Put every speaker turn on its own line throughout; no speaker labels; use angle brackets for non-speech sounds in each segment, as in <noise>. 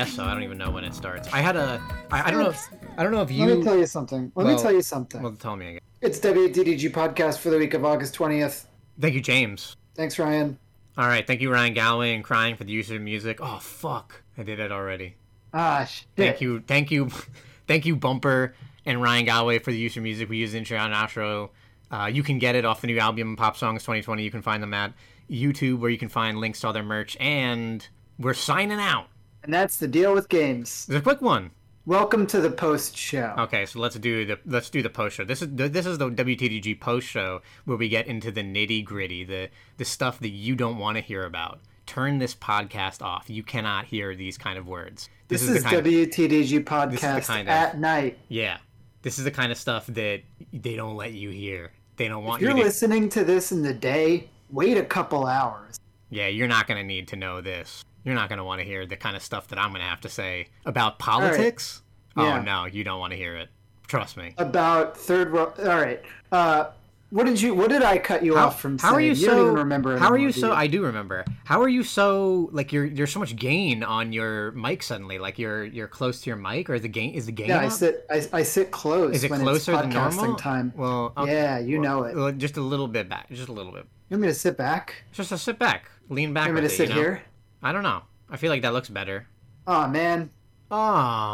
I guess so. I don't even know when it starts. I had a. I, I don't know. If, I don't know if you.
Let me tell you something. Let
Well-
me tell you something.
Well, tell me again.
it's WDDG podcast for the week of August 20th.
Thank you, James.
Thanks, Ryan.
All right. Thank you, Ryan Galloway, and crying for the use of music. Oh fuck! I did it already.
Ah, shit.
Thank you, thank you, <laughs> thank you, Bumper and Ryan Galloway for the use of music. We use the intro and outro. Uh, you can get it off the new album Pop Songs 2020. You can find them at YouTube, where you can find links to all their merch. And we're signing out.
And that's the deal with games.
There's a quick one.
Welcome to the post show.
Okay, so let's do the let's do the post show. This is the, this is the WTDG post show where we get into the nitty gritty, the the stuff that you don't want to hear about. Turn this podcast off. You cannot hear these kind of words.
This,
the
is,
of-
WTDG podcast
kind of-
at night.
yeah. This is the kind of stuff that they don't let you hear. They don't want
If you're
you to.
listening to this in the day, wait a couple hours.
Yeah, you're not going to need to know this. You're not going to want to hear the kind of stuff that I'm going to have to say about politics.
Yeah.
Oh no, you don't want to hear it. Trust me.
About third world. All right. Uh, what did you? What did I cut you off from
how
saying?
are you, so?
don't even remember.
how are you so? I do remember. How are you so? Like you're there's so much gain on your mic suddenly. Like you're you're close to your mic, or the gain is the gain?
Yeah, I sit. I, I sit close.
Is it
when
closer
it's
than normal?
time.
Well, okay.
Yeah, you know it.
Well, just a little bit back. Just a little bit.
You want me to sit back?
Just to sit back, lean back.
You want me to
it,
sit
you know?
here?
I don't know. I feel like that looks better.
Oh man,
Oh,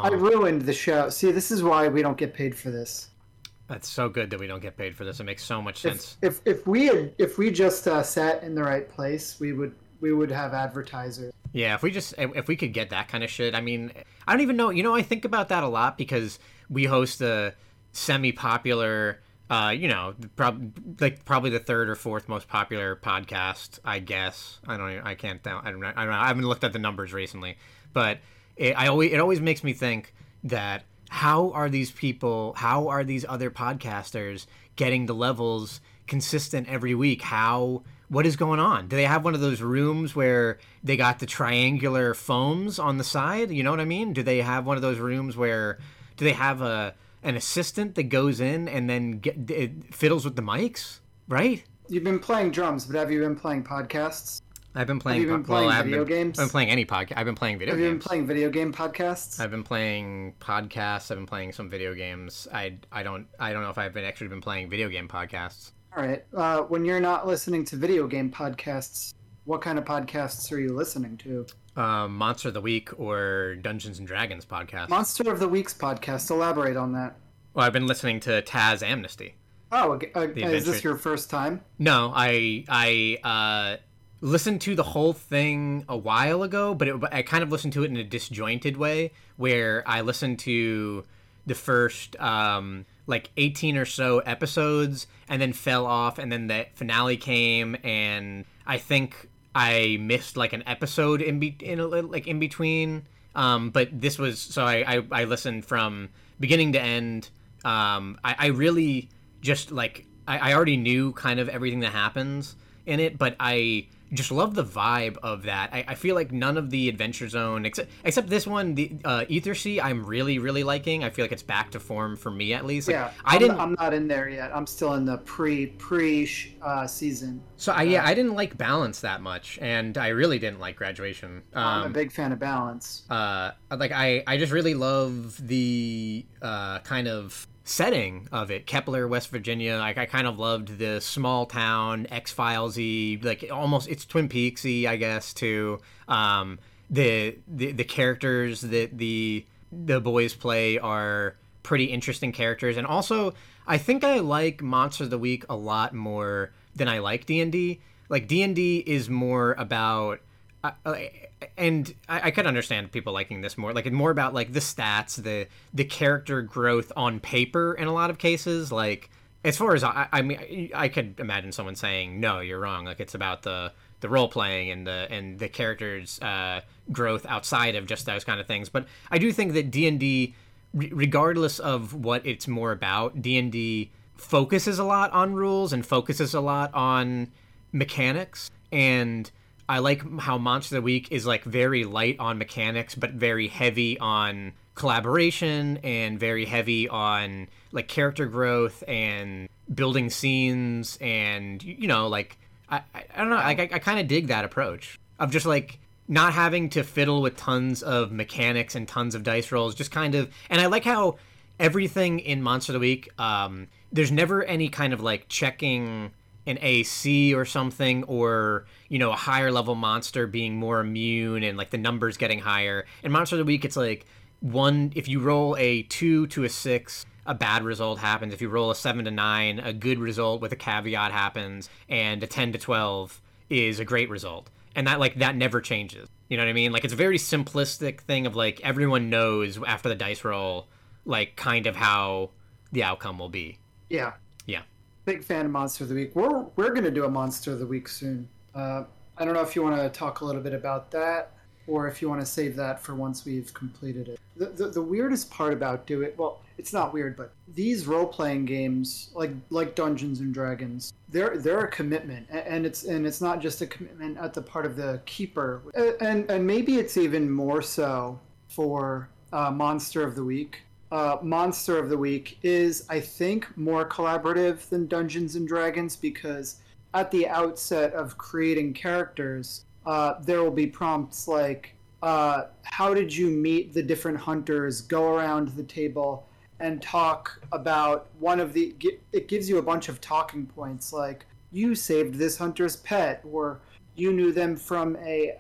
I ruined the show. See, this is why we don't get paid for this.
that's so good that we don't get paid for this. It makes so much sense.
If if, if we had if we just uh, sat in the right place, we would we would have advertisers.
Yeah, if we just if we could get that kind of shit, I mean, I don't even know. You know, I think about that a lot because we host a semi-popular, uh, you know, prob- like probably the third or fourth most popular podcast, I guess. I don't, I can't, I don't, I don't know. I haven't looked at the numbers recently, but it, I always, it always makes me think that how are these people, how are these other podcasters getting the levels consistent every week? How what is going on? Do they have one of those rooms where they got the triangular foams on the side? You know what I mean? Do they have one of those rooms where do they have a an assistant that goes in and then get, it fiddles with the mics? Right?
You've been playing drums, but have you been playing podcasts?
I've been playing.
you been
well,
playing
haven't
video
been,
games?
I've been playing any podcast. I've been playing video
Have you
games.
been playing video game podcasts?
I've been playing podcasts. I've been playing some video games. I, I don't I don't know if I've been actually been playing video game podcasts.
All right. Uh, when you're not listening to video game podcasts, what kind of podcasts are you listening to?
Um, Monster of the Week or Dungeons and Dragons podcast.
Monster of the Week's podcast. Elaborate on that.
well, I've been listening to Taz Amnesty.
Oh, okay. uh, is this your first time?
No, I I uh, listened to the whole thing a while ago, but it, I kind of listened to it in a disjointed way, where I listened to the first um, like eighteen or so episodes, and then fell off, and then the finale came, and I think I missed like an episode in be in a, like in between. Um, but this was so I, I I listened from beginning to end. Um, I, I really just like I, I already knew kind of everything that happens in it, but I just love the vibe of that. I, I feel like none of the Adventure Zone, except except this one, the uh, Ethersea, I'm really really liking. I feel like it's back to form for me at least. Like,
yeah.
I
I'm-
didn't.
I'm not in there yet. I'm still in the pre pre uh, season.
so I, yeah, I didn't like Balance that much, and I really didn't like Graduation.
I'm a
Um,
big fan of balance.
uh, like I, I just really love the uh, kind of setting of it. Kepler, West Virginia. Like I kind of loved the small town X Filesy, like almost it's Twin Peaksy, I guess too. Um, the, the the characters that the the boys play are pretty interesting characters, and also I think I like Monster of the Week a lot more than I like D and D. Like D and D is more about and I, I could understand people liking this more like more about like the stats the the character growth on paper in a lot of cases like as far as i i mean i could imagine someone saying no you're wrong like it's about the the role playing and the and the characters uh growth outside of just those kind of things. But i do think that d&d regardless of what it's more about d&d focuses a lot on rules and focuses a lot on mechanics. And I like how Monster of the Week is like very light on mechanics, but very heavy on collaboration and very heavy on like character growth and building scenes and you know like I I, I don't know like I, I kind of dig that approach of just like not having to fiddle with tons of mechanics and tons of dice rolls, just kind of. And I like how everything in Monster of the Week, um, there's never any kind of like checking an AC or something, or you know, a higher level monster being more immune and like the numbers getting higher. In Monster of the Week, it's like one if you roll a two to a six a bad result happens. If you roll a 7 to 9 a good result with a caveat happens and a 10 to 12 is a great result. And that like that never changes. You know what i mean? Like it's a very simplistic thing of like everyone knows after the dice roll like kind of how the outcome will be.
Yeah big fan of Monster of the Week. We're we're gonna do a Monster of the Week soon. Uh, I don't know if you want to talk a little bit about that, or if you want to save that for once we've completed it. The, the, the weirdest part about do it well, it's not weird, but these role playing games like like Dungeons and Dragons, they're they're a commitment, and it's and it's not just a commitment at the part of the keeper, and and maybe it's even more so for uh, Monster of the Week. Uh, Monster of the Week is, I think, more collaborative than Dungeons and Dragons because at the outset of creating characters, uh, there will be prompts like, uh, "How did you meet the different hunters?" Go around the table and talk about one of the. It gives you a bunch of talking points like, "You saved this hunter's pet," or "You knew them from a."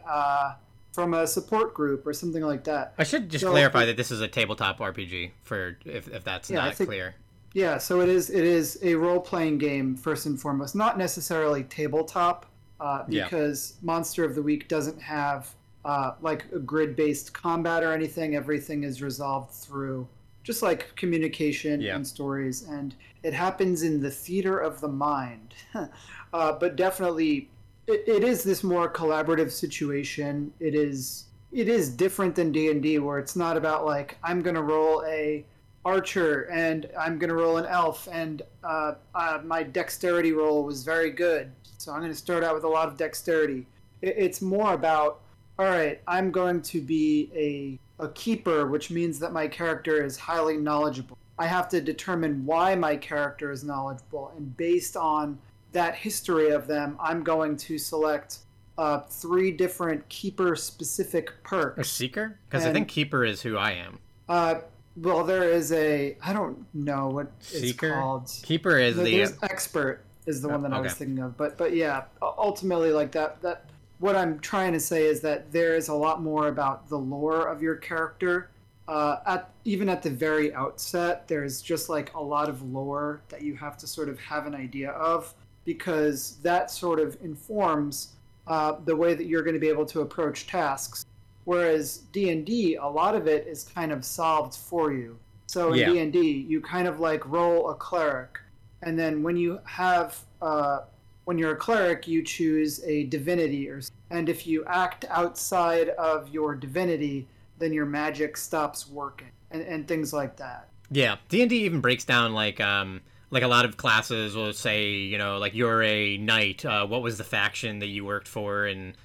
From a support group or something like that.
i should just
So-
clarify that this is a tabletop rpg for if, if that's
Yeah,
not
think-
clear
Yeah, so it is. It is a role playing game first and foremost, not necessarily tabletop, uh,
Yeah.
because Monster of the Week doesn't have uh, like a grid based combat or anything. Everything is resolved through just like communication
Yeah.
and stories, and it happens in the theater of the mind. <laughs> uh, but definitely, it, it is this more collaborative situation. It is. It is different than D and D, where it's not about like I'm gonna roll a archer and I'm going to roll an elf, and uh, uh, my dexterity roll was very good. So I'm going to start out with a lot of dexterity. It, it's more about, all right, I'm going to be a, a keeper, which means that my character is highly knowledgeable. I have to determine why my character is knowledgeable, and based on that history of them, I'm going to select uh, three different keeper specific perks.
a seeker because i think keeper is who i am
Uh, well, there is a I don't know what it's
Seeker?
called.
keeper is the
expert is the one that I was thinking of, but but yeah, ultimately like that that what I'm trying to say is that there is a lot more about the lore of your character. Uh, at even at the very outset, there's just like a lot of lore that you have to sort of have an idea of because that sort of informs uh, the way that you're going to be able to approach tasks. Whereas D and D, a lot of it is kind of solved for you. So in. D and D, you kind of like roll a cleric, and then when you have uh, when you're a cleric, you choose a divinity, or and if you act outside of your divinity, then your magic stops working, and, and things like that.
Yeah, D and D even breaks down like um like a lot of classes will say you know like you're a knight. Uh, what was the faction that you worked for and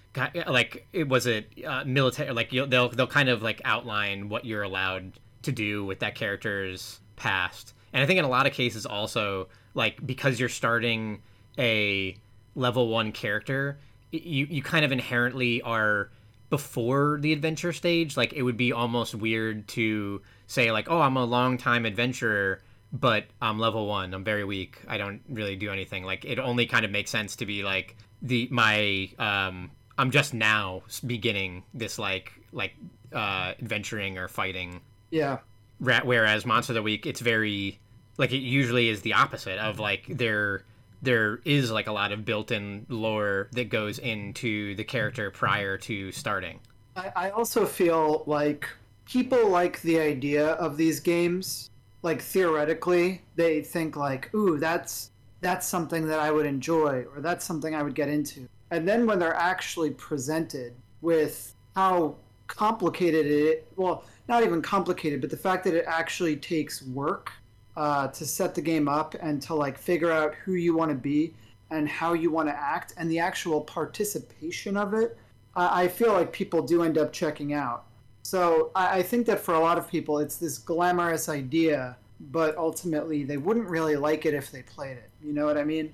like it was it uh, military like they'll they'll kind of like outline what you're allowed to do with that character's past. And I think in a lot of cases also like because you're starting a level one character, you you kind of inherently are before the adventure stage. Like it would be almost weird to say like, oh, I'm a long time adventurer, but I'm level one. I'm very weak. I don't really do anything. Like it only kind of makes sense to be like the my um I'm just now beginning this like like uh adventuring or fighting
Yeah,
whereas monster of the week it's very like it usually is the opposite of like there there is like a lot of built-in lore that goes into the character prior to starting
I, I also feel like people like the idea of these games. Like theoretically, they think like, "Ooh, that's that's something that I would enjoy, or that's something I would get into." And then when they're actually presented with how complicated it, well, not even complicated, but the fact that it actually takes work uh, to set the game up and to like figure out who you want to be and how you want to act, and the actual participation of it I I feel like people do end up checking out. So I I think that for a lot of people, it's this glamorous idea, but ultimately they wouldn't really like it if they played it. You know what I mean?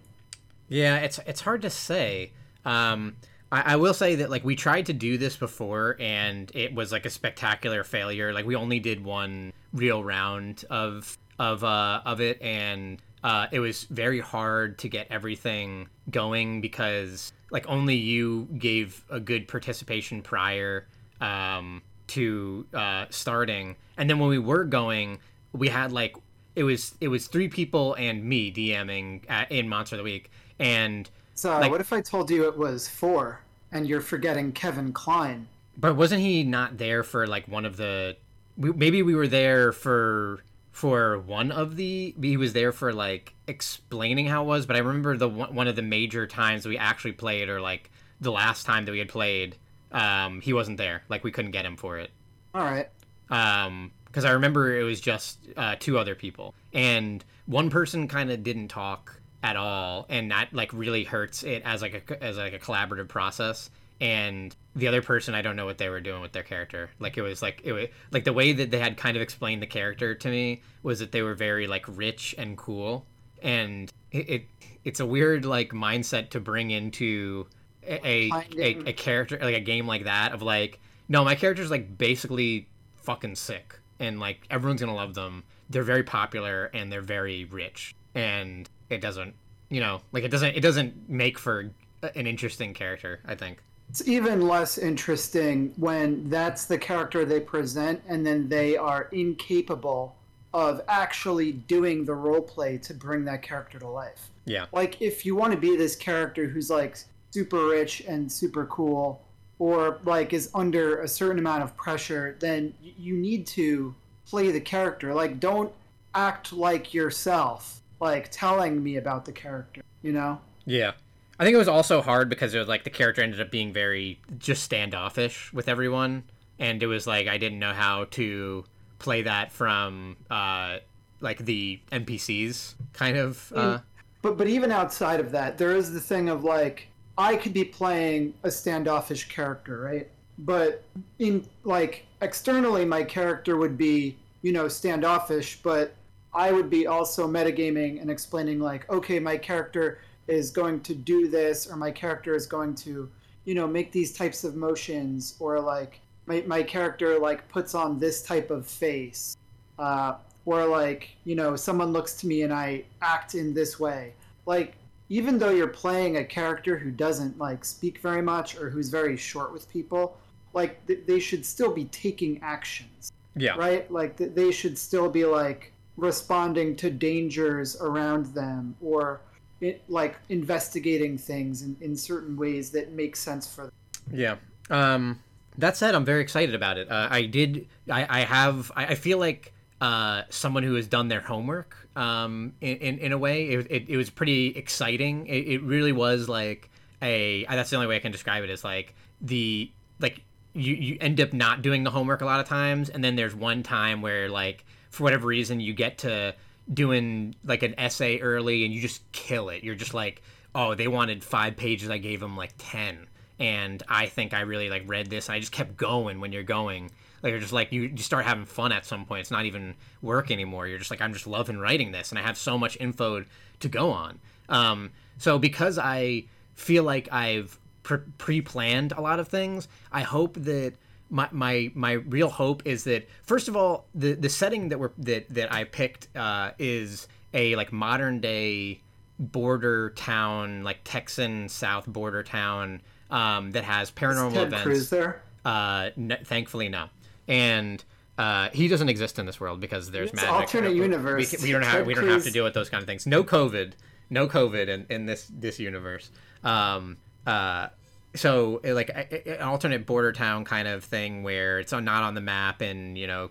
yeah it's it's hard to say um I, I will say that like we tried to do this before and it was like a spectacular failure. Like we only did one real round of of uh of it and uh, it was very hard to get everything going because like only you gave a good participation prior um, to uh, starting, and then when we were going, we had like it was it was three people and me DMing at, in Monster of the Week, and
So
Like-
what if I told you it was four, and you're forgetting Kevin Klein?
but wasn't he not there for like one of the? We, maybe we were there for for one of the. He was there for like explaining how it was, but I remember the one one of the major times we actually played, or like the last time that we had played, um, he wasn't there. Like we couldn't get him for it.
All right.
um because i remember it was just uh, two other people and one person kind of didn't talk at all and that like really hurts it as like a as like a collaborative process and the other person i don't know what they were doing with their character like it was like it was like the way that they had kind of explained the character to me was that they were very like rich and cool and it, it it's a weird like mindset to bring into a a, a, a character like a game like that of like no my character's like basically fucking sick and like everyone's gonna love them. They're very popular and they're very rich and it doesn't you know like it doesn't it doesn't make for an interesting character i think.
It's even less interesting when that's the character they present, and then they are incapable of actually doing the role play to bring that character to life.
yeah.
Like if you want to be this character who's like super rich and super cool or like is under a certain amount of pressure then you need to play the character. Like don't act like yourself like telling me about the character you know?
Yeah. I think it was also hard because it was like the character ended up being very just standoffish with everyone and it was like I didn't know how to play that from uh like the NPCs kind of uh.
But but even outside of that there is the thing of like i could be playing a standoffish character right? But in like externally my character would be you know standoffish but i would be also metagaming and explaining like okay my character is going to do this or my character is going to you know make these types of motions or like my, my character like puts on this type of face uh, or like you know someone looks to me and i act in this way. Like even though you're playing a character who doesn't like speak very much or who's very short with people like th- they should still be taking actions
yeah.
right like th- they should still be like responding to dangers around them or it, like investigating things in, in certain ways that make sense for them
Yeah. Um, that said, I'm very excited about it. Uh, I did. I, I have. I, I feel like uh, someone who has done their homework. Um, in, in, in a way, it, it, it was pretty exciting. It, it really was like a. That's the only way I can describe it. Is like the like you you end up not doing the homework a lot of times, and then there's one time where like for whatever reason you get to doing like an essay early and you just kill it. You're just like, oh, they wanted five pages, I gave them like ten and I think I really like read this. I just kept going when you're going. Like you're just like you, you start having fun at some point. It's not even work anymore. You're just like I'm just loving writing this, and I have so much info to go on. Um, so because I feel like I've pre- pre-planned a lot of things, I hope that my my my real hope is that first of all the the setting that we're that that I picked uh, is a like modern day border town like Texan South border town um, that has paranormal
Ted
events.
Cruz there
Uh, n- thankfully, no. And uh, he doesn't exist in this world because there's
It's
magic.
alternate universe.
We, we don't have
Ted
we don't have to deal with those kind of things. No COVID, no COVID in, in this this universe. Um, uh, so like an alternate border town kind of thing where it's not on the map and you know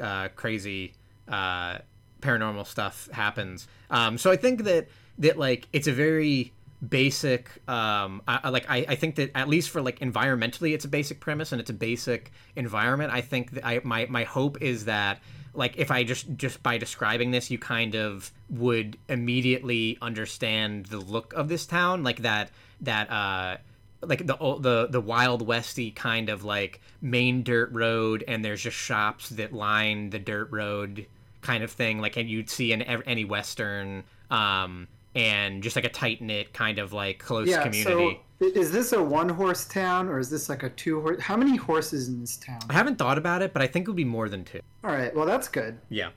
uh, crazy uh, paranormal stuff happens. Um, so I think that that like it's a very basic um I, like I, I think that at least for like environmentally it's a basic premise and it's a basic environment. I think that i my my hope is that like if i just just by describing this you kind of would immediately understand the look of this town. Like that that uh like the the the wild westy kind of like main dirt road and there's just shops that line the dirt road kind of thing. Like and you'd see in any western um and just like a tight knit kind of like close
yeah
community
so Is this a one horse town or is this like a two horse? How many horses in this town?
I haven't thought about it, but I think it would be more than two.
All right, well that's good.
Yeah.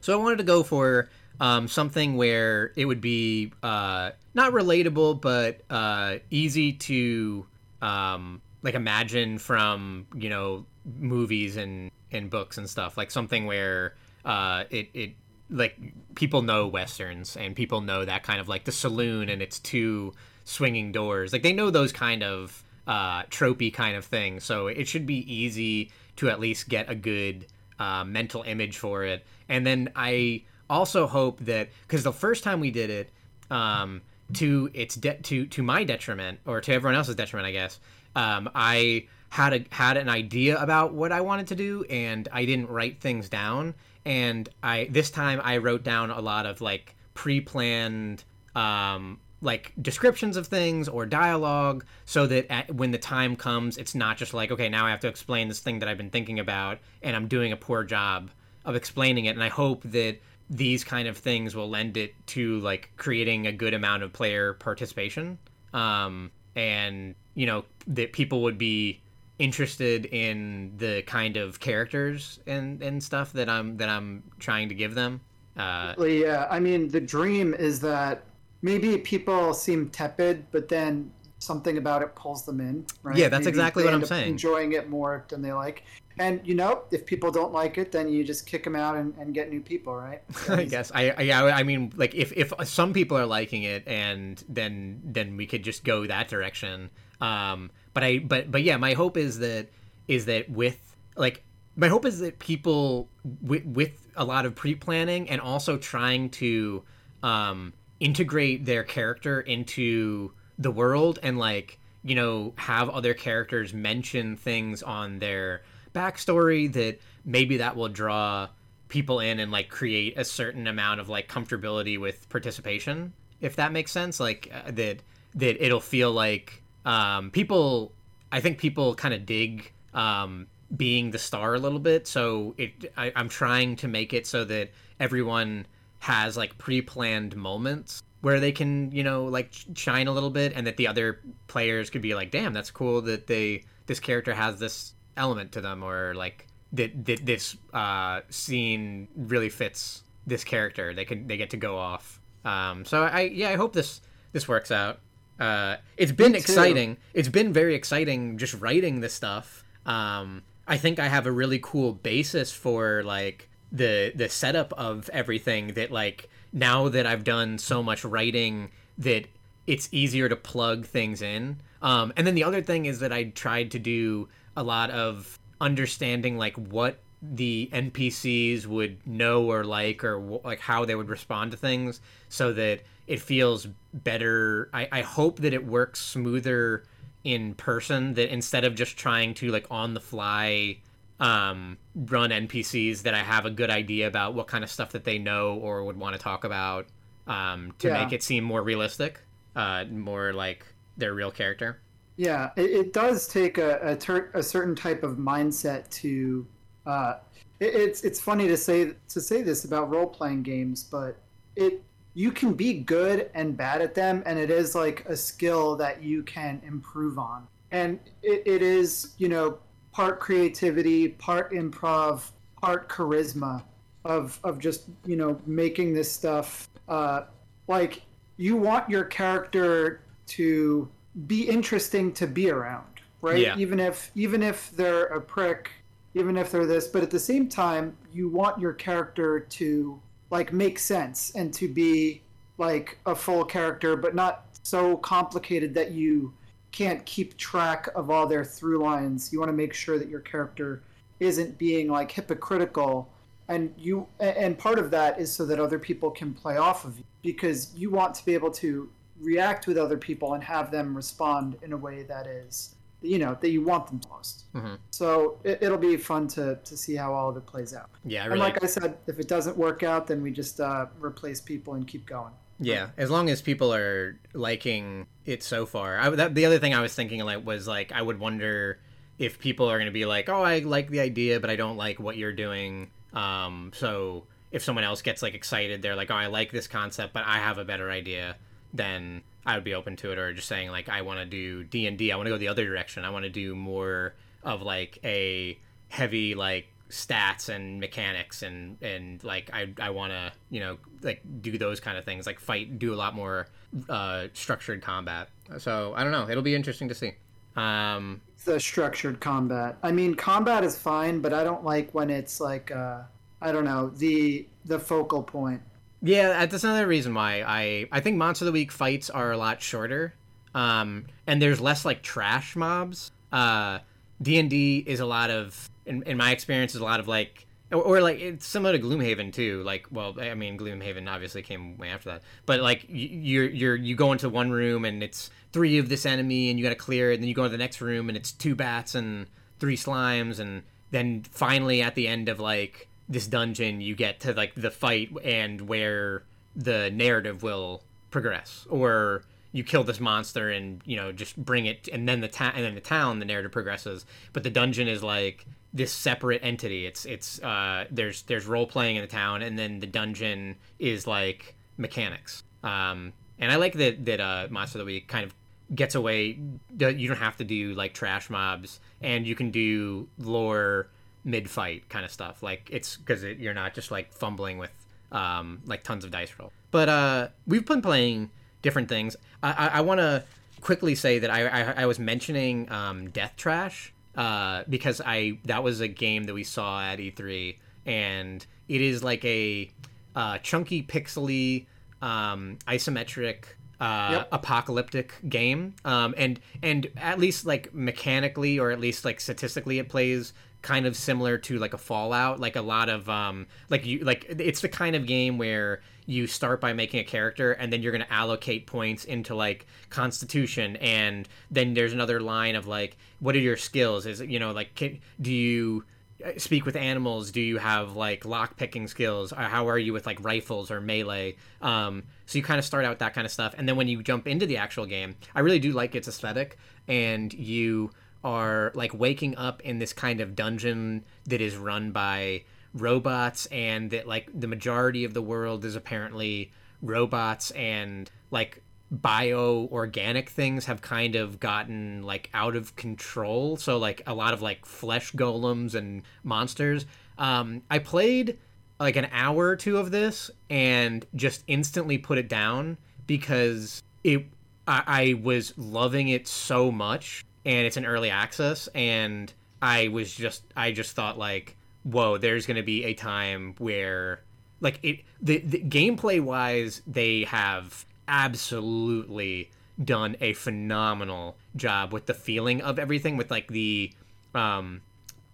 So I wanted to go for um, something where it would be uh, not relatable, but uh, easy to um, like imagine from you know movies and and books and stuff. Like something where uh, it it like people know westerns and people know that kind of like the saloon and its two swinging doors. Like they know those kind of uh, tropey kind of things. So it should be easy to at least get a good uh, mental image for it. And then I also hope that because the first time we did it, um, to its de- to to my detriment or to everyone else's detriment, I guess. Um, I had a had an idea about what I wanted to do, and I didn't write things down. And I this time I wrote down a lot of like pre-planned um, like descriptions of things or dialogue so that at, when the time comes it's not just like okay now i have to explain this thing that i've been thinking about and i'm doing a poor job of explaining it. And i hope that these kind of things will lend it to like creating a good amount of player participation um, and you know that people would be interested in the kind of characters and and stuff that i'm that i'm trying to give them uh,
yeah i mean the dream is that maybe people seem tepid, but then something about it pulls them in, right?
Yeah, that's
maybe
exactly what I'm saying.
Enjoying it more than they like. And you know, if people don't like it, then you just kick them out and, and get new people, right? <laughs>
I guess. I, I yeah. I mean, like if if some people are liking it, and then then we could just go that direction. Um, but I but but yeah, my hope is that is that with like my hope is that people with with a lot of pre planning and also trying to um integrate their character into the world and like you know have other characters mention things on their backstory that maybe that will draw people in and like create a certain amount of like comfortability with participation if that makes sense. Like uh, that that it'll feel like um people i think people kind of dig um being the star a little bit. So it I, i'm trying to make it so that everyone has like pre-planned moments where they can you know like shine a little bit and that the other players could be like damn that's cool that they this character has this element to them or like that, that this uh, scene really fits this character. They can they get to go off. Um, so i yeah i hope this this works out uh, it's been exciting. It's been very exciting just writing this stuff. Um, i think i have a really cool basis for like the the setup of everything that like now that I've done so much writing that it's easier to plug things in. Um, and then the other thing is that I tried to do a lot of understanding like what the NPCs would know or like or like how they would respond to things so that it feels better. I, I hope that it works smoother in person that instead of just trying to like on the fly um, run NPCs that I have a good idea about what kind of stuff that they know or would want to talk about um, to yeah. make it seem more realistic, uh, more like their real character.
Yeah, it, it does take a, a, ter- a, certain type of mindset to. Uh, it, it's it's funny to say to say this about role playing games, but it you can be good and bad at them, and it is like a skill that you can improve on. And it, it is you know part creativity, part improv, part charisma of of just you know making this stuff uh, like you want your character to be interesting to be around, right? Yeah. Even if even if they're a prick, even if they're this, but at the same time, you want your character to like make sense and to be like a full character, but not so complicated that you can't keep track of all their through lines. You want to make sure that your character isn't being like hypocritical and you and part of that is so that other people can play off of you because you want to be able to react with other people and have them respond in a way that is you know that you want them to most mm-hmm. so it, will be fun to to see how all of it plays out
yeah
really... and like i said if it doesn't work out then we just uh, replace people and keep going
yeah, as long as people are liking it so far. I, that, the other thing I was thinking like was like I would wonder if people are going to be like, "Oh, I like the idea, but I don't like what you're doing." Um, so if someone else gets like excited, they're like, "Oh, I like this concept, but I have a better idea." Then I would be open to it. Or just saying like I want to do D and I want to go the other direction. I want to do more of like a heavy like stats and mechanics and and like I I want to you know like do those kind of things like fight do a lot more uh, structured combat. So I don't know. It'll be interesting to see. Um,
the structured combat. I mean, combat is fine, but I don't like when it's like uh, I don't know the the focal point.
Yeah, that's another reason why I I think Monster of the Week fights are a lot shorter, um, and there's less like trash mobs. Uh, D and D is a lot of in, in my experience is a lot of like or, or, like it's similar to Gloomhaven too. Like, well, I mean, Gloomhaven obviously came way after that, but like you're you're you go into one room and it's three of this enemy and you got to clear it, and then you go to the next room and it's two bats and three slimes, and then finally at the end of like this dungeon, you get to like the fight and where the narrative will progress, or you kill this monster and you know just bring it, and then the town and then the town the narrative progresses, but the dungeon is like this separate entity. It's it's uh, there's there's role playing in the town, and then the dungeon is like mechanics. Um, and I like that that uh, Monster the Week kind of gets away. You don't have to do like trash mobs, and you can do lore mid fight kind of stuff. Like it's because it, you're not just like fumbling with um, like tons of dice roll. But uh, we've been playing different things. I, I, I want to quickly say that I, I, I was mentioning um, Death Trash uh, because I that was a game that we saw at E3, and it is like a uh, chunky, pixely, um, isometric. Uh, yep. apocalyptic game um, and and at least like mechanically or at least like statistically it plays kind of similar to like a fallout like a lot of um like you like it's the kind of game where you start by making a character and then you're going to allocate points into like constitution and then there's another line of like what are your skills? Is it you know like can, do you uh, speak with animals? Do you have like lock picking skills? Or how are you with like rifles or melee? Um, so you kind of start out that kind of stuff and then when you jump into the actual game i really do like its aesthetic and you are like waking up in this kind of dungeon that is run by robots and that like the majority of the world is apparently robots and like bio organic things have kind of gotten like out of control. So like a lot of like flesh golems and monsters. Um i played like an hour or two of this and just instantly put it down because it I, I was loving it so much and it's an early access and i was just i just thought like whoa, there's going to be a time where like it the, the gameplay wise they have absolutely done a phenomenal job with the feeling of everything with like the um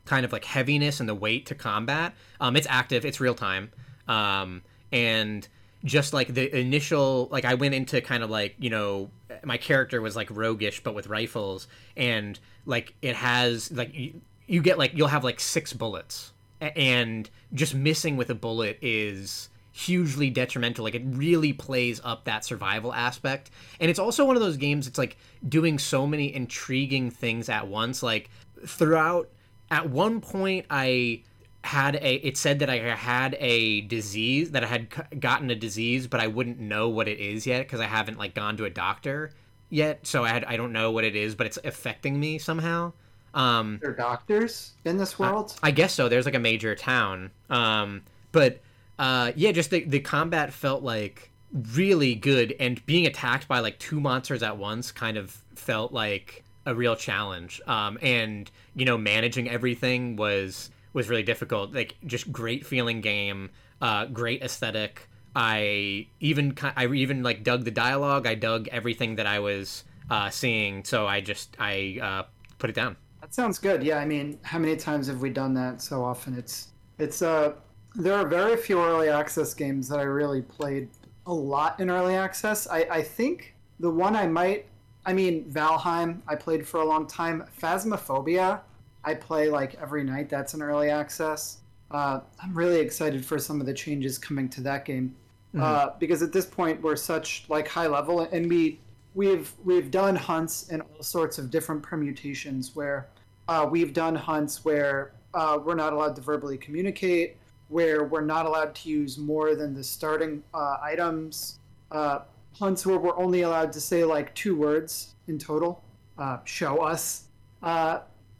kind of like heaviness and the weight to combat. Um it's active it's real time. Um and just like the initial like i went into kind of like you know my character was like roguish but with rifles and like it has like you, you get like you'll have like six bullets. And just missing with a bullet is hugely detrimental. Like it really plays up that survival aspect. And it's also one of those games it's like doing so many intriguing things at once. Like throughout at one point i had a it said that i had a disease that i had gotten a disease but i wouldn't know what it is yet because i haven't like gone to a doctor yet so i had i don't know what it is but it's affecting me somehow um,
there doctors in this world?
I, I, guess so. There's like a major town. Um, but uh, yeah, just the, the combat felt like really good, and being attacked by like two monsters at once kind of felt like a real challenge. Um, and you know, managing everything was was really difficult. Like just great feeling game, uh, great aesthetic. I even I even like dug the dialogue. I dug everything that I was uh, seeing. So I just I uh, put it down.
That sounds good. Yeah, I mean, how many times have we done that so often? It's it's uh there are very few early access games that I really played a lot in early access. I, I think the one I might I mean Valheim I played for a long time. Phasmophobia I play like every night. That's an early access. Uh, I'm really excited for some of the changes coming to that game mm-hmm. uh, because at this point we're such like high level and we we've we've done hunts in all sorts of different permutations where uh, we've done hunts where uh, we're not allowed to verbally communicate, where we're not allowed to use more than the starting uh, items. Uh, hunts where we're only allowed to say like two words in total. Uh, show us.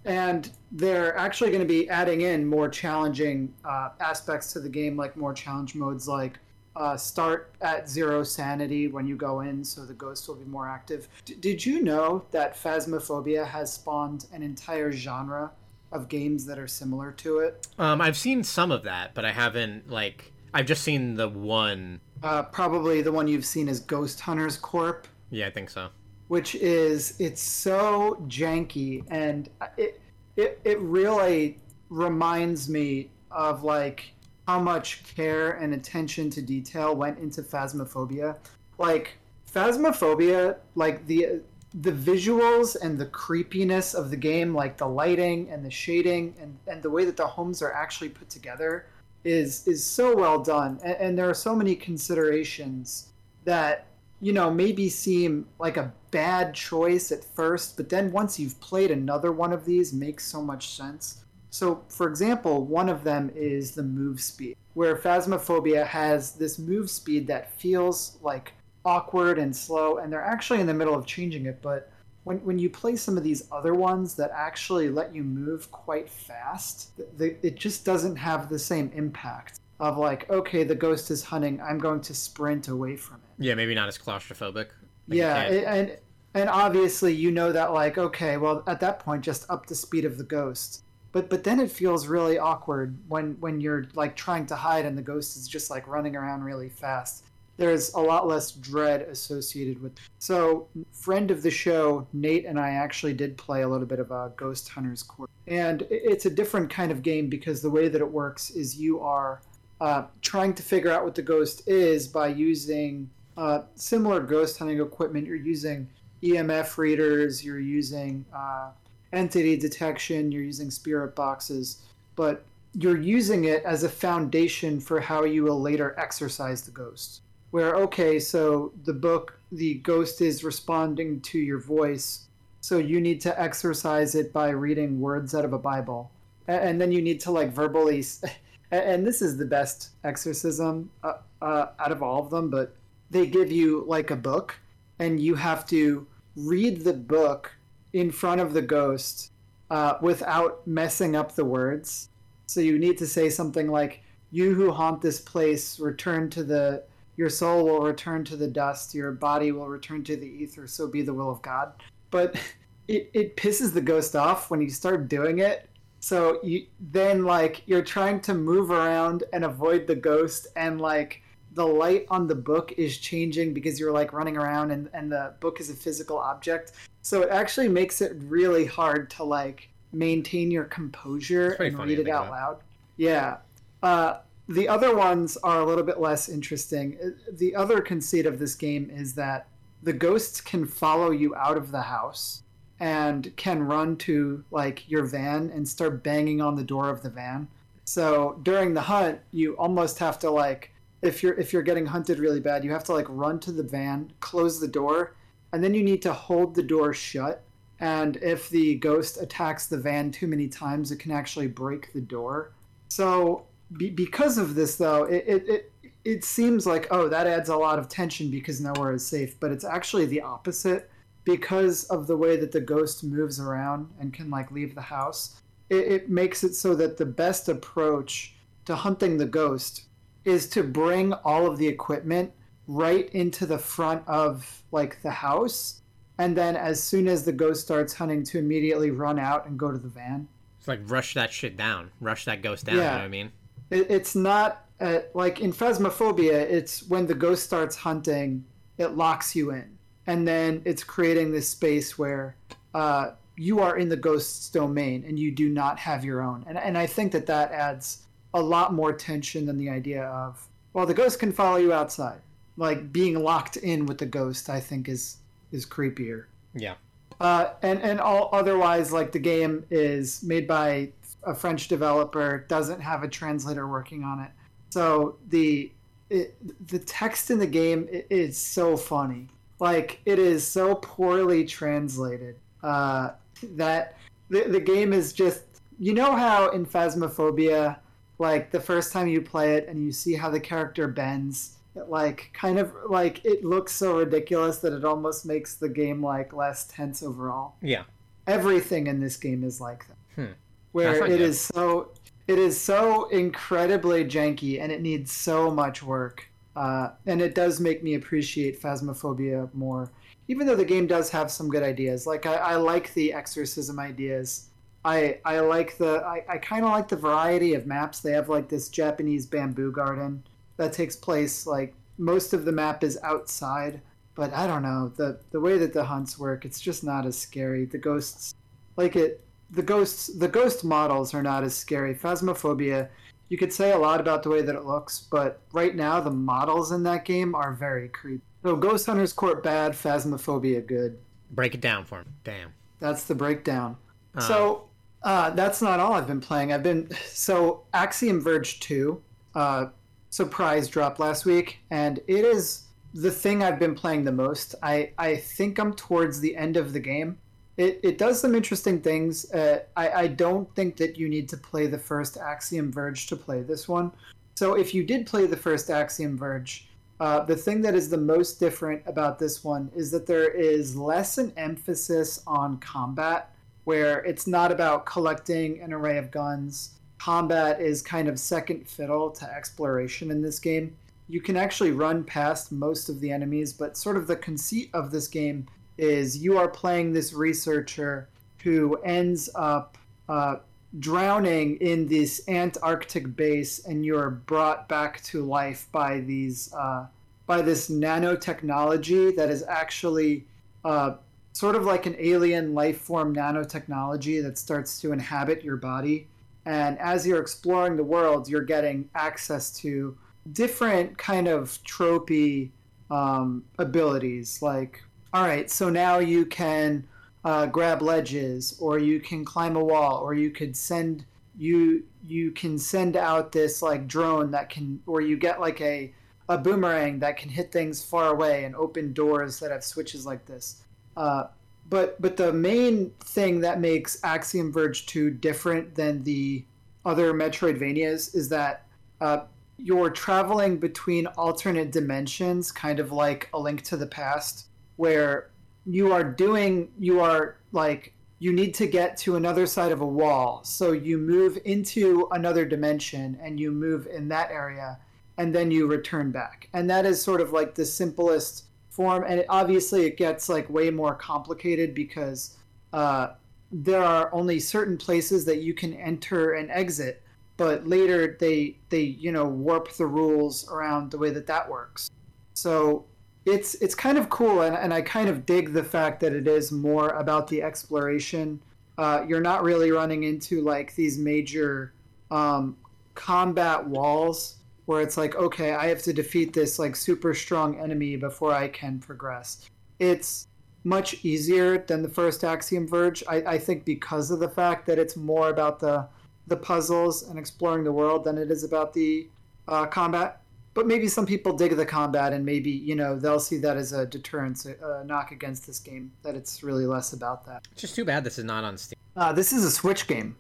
And they're actually going to be adding in more challenging uh, aspects to the game, like more challenge modes, like uh, start at zero sanity when you go in, so the ghost will be more active. D- did you know that Phasmophobia has spawned an entire genre of games that are similar to it?
Um, I've seen some of that, but I haven't like. I've just seen the one.
Uh, probably the one you've seen is Ghost Hunters Corp.
Yeah, I think so.
Which is it's so janky and it it it really reminds me of like how much care and attention to detail went into Phasmophobia. Like Phasmophobia, like the the visuals and the creepiness of the game, like the lighting and the shading and, and the way that the homes are actually put together is is so well done. And, and there are so many considerations that you know maybe seem like a bad choice at first, but then once you've played another one of these, makes so much sense. So, for example, one of them is the move speed, where Phasmophobia has this move speed that feels like awkward and slow, and they're actually in the middle of changing it. But when, when you play some of these other ones that actually let you move quite fast, the, it just doesn't have the same impact of like, okay, the ghost is hunting, I'm going to sprint away from it.
Yeah, maybe not as claustrophobic.
Like yeah, and and obviously you know that like, okay, well at that point just up the speed of the ghost. But but then it feels really awkward when when you're like trying to hide and the ghost is just like running around really fast. There's a lot less dread associated with so friend of the show nate and i actually did play a little bit of a Ghost Hunters Corp and it's a different kind of game because the way that it works is you are uh, trying to figure out what the ghost is by using uh, similar ghost hunting equipment you're using emf readers you're using uh, entity detection, you're using spirit boxes, but you're using it as a foundation for how you will later exorcise the ghost. Where, okay, so the book, the ghost is responding to your voice, so you need to exorcise it by reading words out of a Bible. And then you need to like verbally, <laughs> and this is the best exorcism uh, uh, out of all of them, but they give you like a book, and you have to read the book in front of the ghost uh, without messing up the words. So you need to say something like, "You who haunt this place, return to the. Your soul will return to the dust. Your body will return to the ether. So be the will of God." But <laughs> it, it pisses the ghost off when you start doing it. So you then like you're trying to move around and avoid the ghost, and like the light on the book is changing because you're like running around and, and the book is a physical object. So it actually makes it really hard to like maintain your composure and read it out loud. Yeah. Uh, the other ones are a little bit less interesting. Uh, the other conceit of this game is that the ghosts can follow you out of the house and can run to like your van and start banging on the door of the van. So during the hunt, you almost have to like if you're if you're getting hunted really bad, you have to like run to the van, close the door, and then you need to hold the door shut. And if the ghost attacks the van too many times, it can actually break the door. So be, because of this, though, it, it, it it seems like oh that adds a lot of tension because nowhere is safe, but it's actually the opposite because of the way that the ghost moves around and can like leave the house. It, it makes it so that the best approach to hunting the ghost is to bring all of the equipment right into the front of like the house. And then as soon as the ghost starts hunting to immediately run out and go to the van.
It's like rush that shit down. Rush that ghost down yeah. you know what i mean?
It, it's not uh, like in phasmophobia it's when the ghost starts hunting it locks you in. And then it's creating this space where uh, you are in the ghost's domain and you do not have your own. And, and i think that that adds a lot more tension than the idea of well the ghost can follow you outside. Like being locked in with the ghost i think is is creepier.
Yeah.
Uh, and and all otherwise like the game is made by a french developer doesn't have a translator working on it. So the it, the text in the game is so funny. Like it is so poorly translated uh, that the, the game is just you know how in phasmophobia like the first time you play it and you see how the character bends it like kind of like it looks so ridiculous that it almost makes the game like less tense overall.
Yeah.
Everything in this game is like that.
Hmm.
Where it
good.
is so it is so incredibly janky and it needs so much work. Uh, and it does make me appreciate Phasmophobia more. Even though the game does have some good ideas. Like I, I like the exorcism ideas. I I like the I, I kinda like the variety of maps. They have like this Japanese bamboo garden that takes place like most of the map is outside but i don't know the the way that the hunts work it's just not as scary the ghosts like it the ghosts the ghost models are not as scary phasmophobia you could say a lot about the way that it looks but right now the models in that game are very creepy so Ghost Hunters Corp bad phasmophobia good
Break it down for me. Damn.
that's the breakdown
Uh,
so uh, that's not all I've been playing. I've been so Axiom Verge two uh, surprise dropped last week, and it is the thing I've been playing the most. I I think I'm towards the end of the game. It it does some interesting things. Uh, I I don't think that you need to play the first Axiom Verge to play this one. So if you did play the first Axiom Verge, uh, the thing that is the most different about this one is that there is less an emphasis on combat where it's not about collecting an array of guns. Combat is kind of second fiddle to exploration in this game. You can actually run past most of the enemies, but sort of the conceit of this game is you are playing this researcher who ends up uh, drowning in this Antarctic base, and you're brought back to life by these uh, by this nanotechnology that is actually uh, sort of like an alien life form nanotechnology that starts to inhabit your body. And as you're exploring the world, you're getting access to different kind of tropey um, abilities. Like, all right, so now you can uh, grab ledges, or you can climb a wall, or you could send you you can send out this like drone that can, or you get like a a boomerang that can hit things far away and open doors that have switches like this. Uh, but but the main thing that makes Axiom Verge 2 different than the other Metroidvanias is that uh, you're traveling between alternate dimensions, kind of like a link to the past, where you are doing you are like you need to get to another side of a wall. So you move into another dimension and you move in that area and then you return back. And that is sort of like the simplest form. And it, obviously, it gets like way more complicated because uh, there are only certain places that you can enter and exit. But later, they they you know warp the rules around the way that that works. So it's it's kind of cool, and, and I kind of dig the fact that it is more about the exploration. Uh, you're not really running into like these major um, combat walls where it's like, okay, I have to defeat this like super strong enemy before I can progress. It's much easier than the first Axiom Verge. I, I think because of the fact that it's more about the the puzzles and exploring the world than it is about the uh, combat. But maybe some people dig the combat, and maybe you know they'll see that as a deterrence, a, a knock against this game. That it's really less about that.
It's just too bad this is not on Steam.
Uh, this is a Switch game.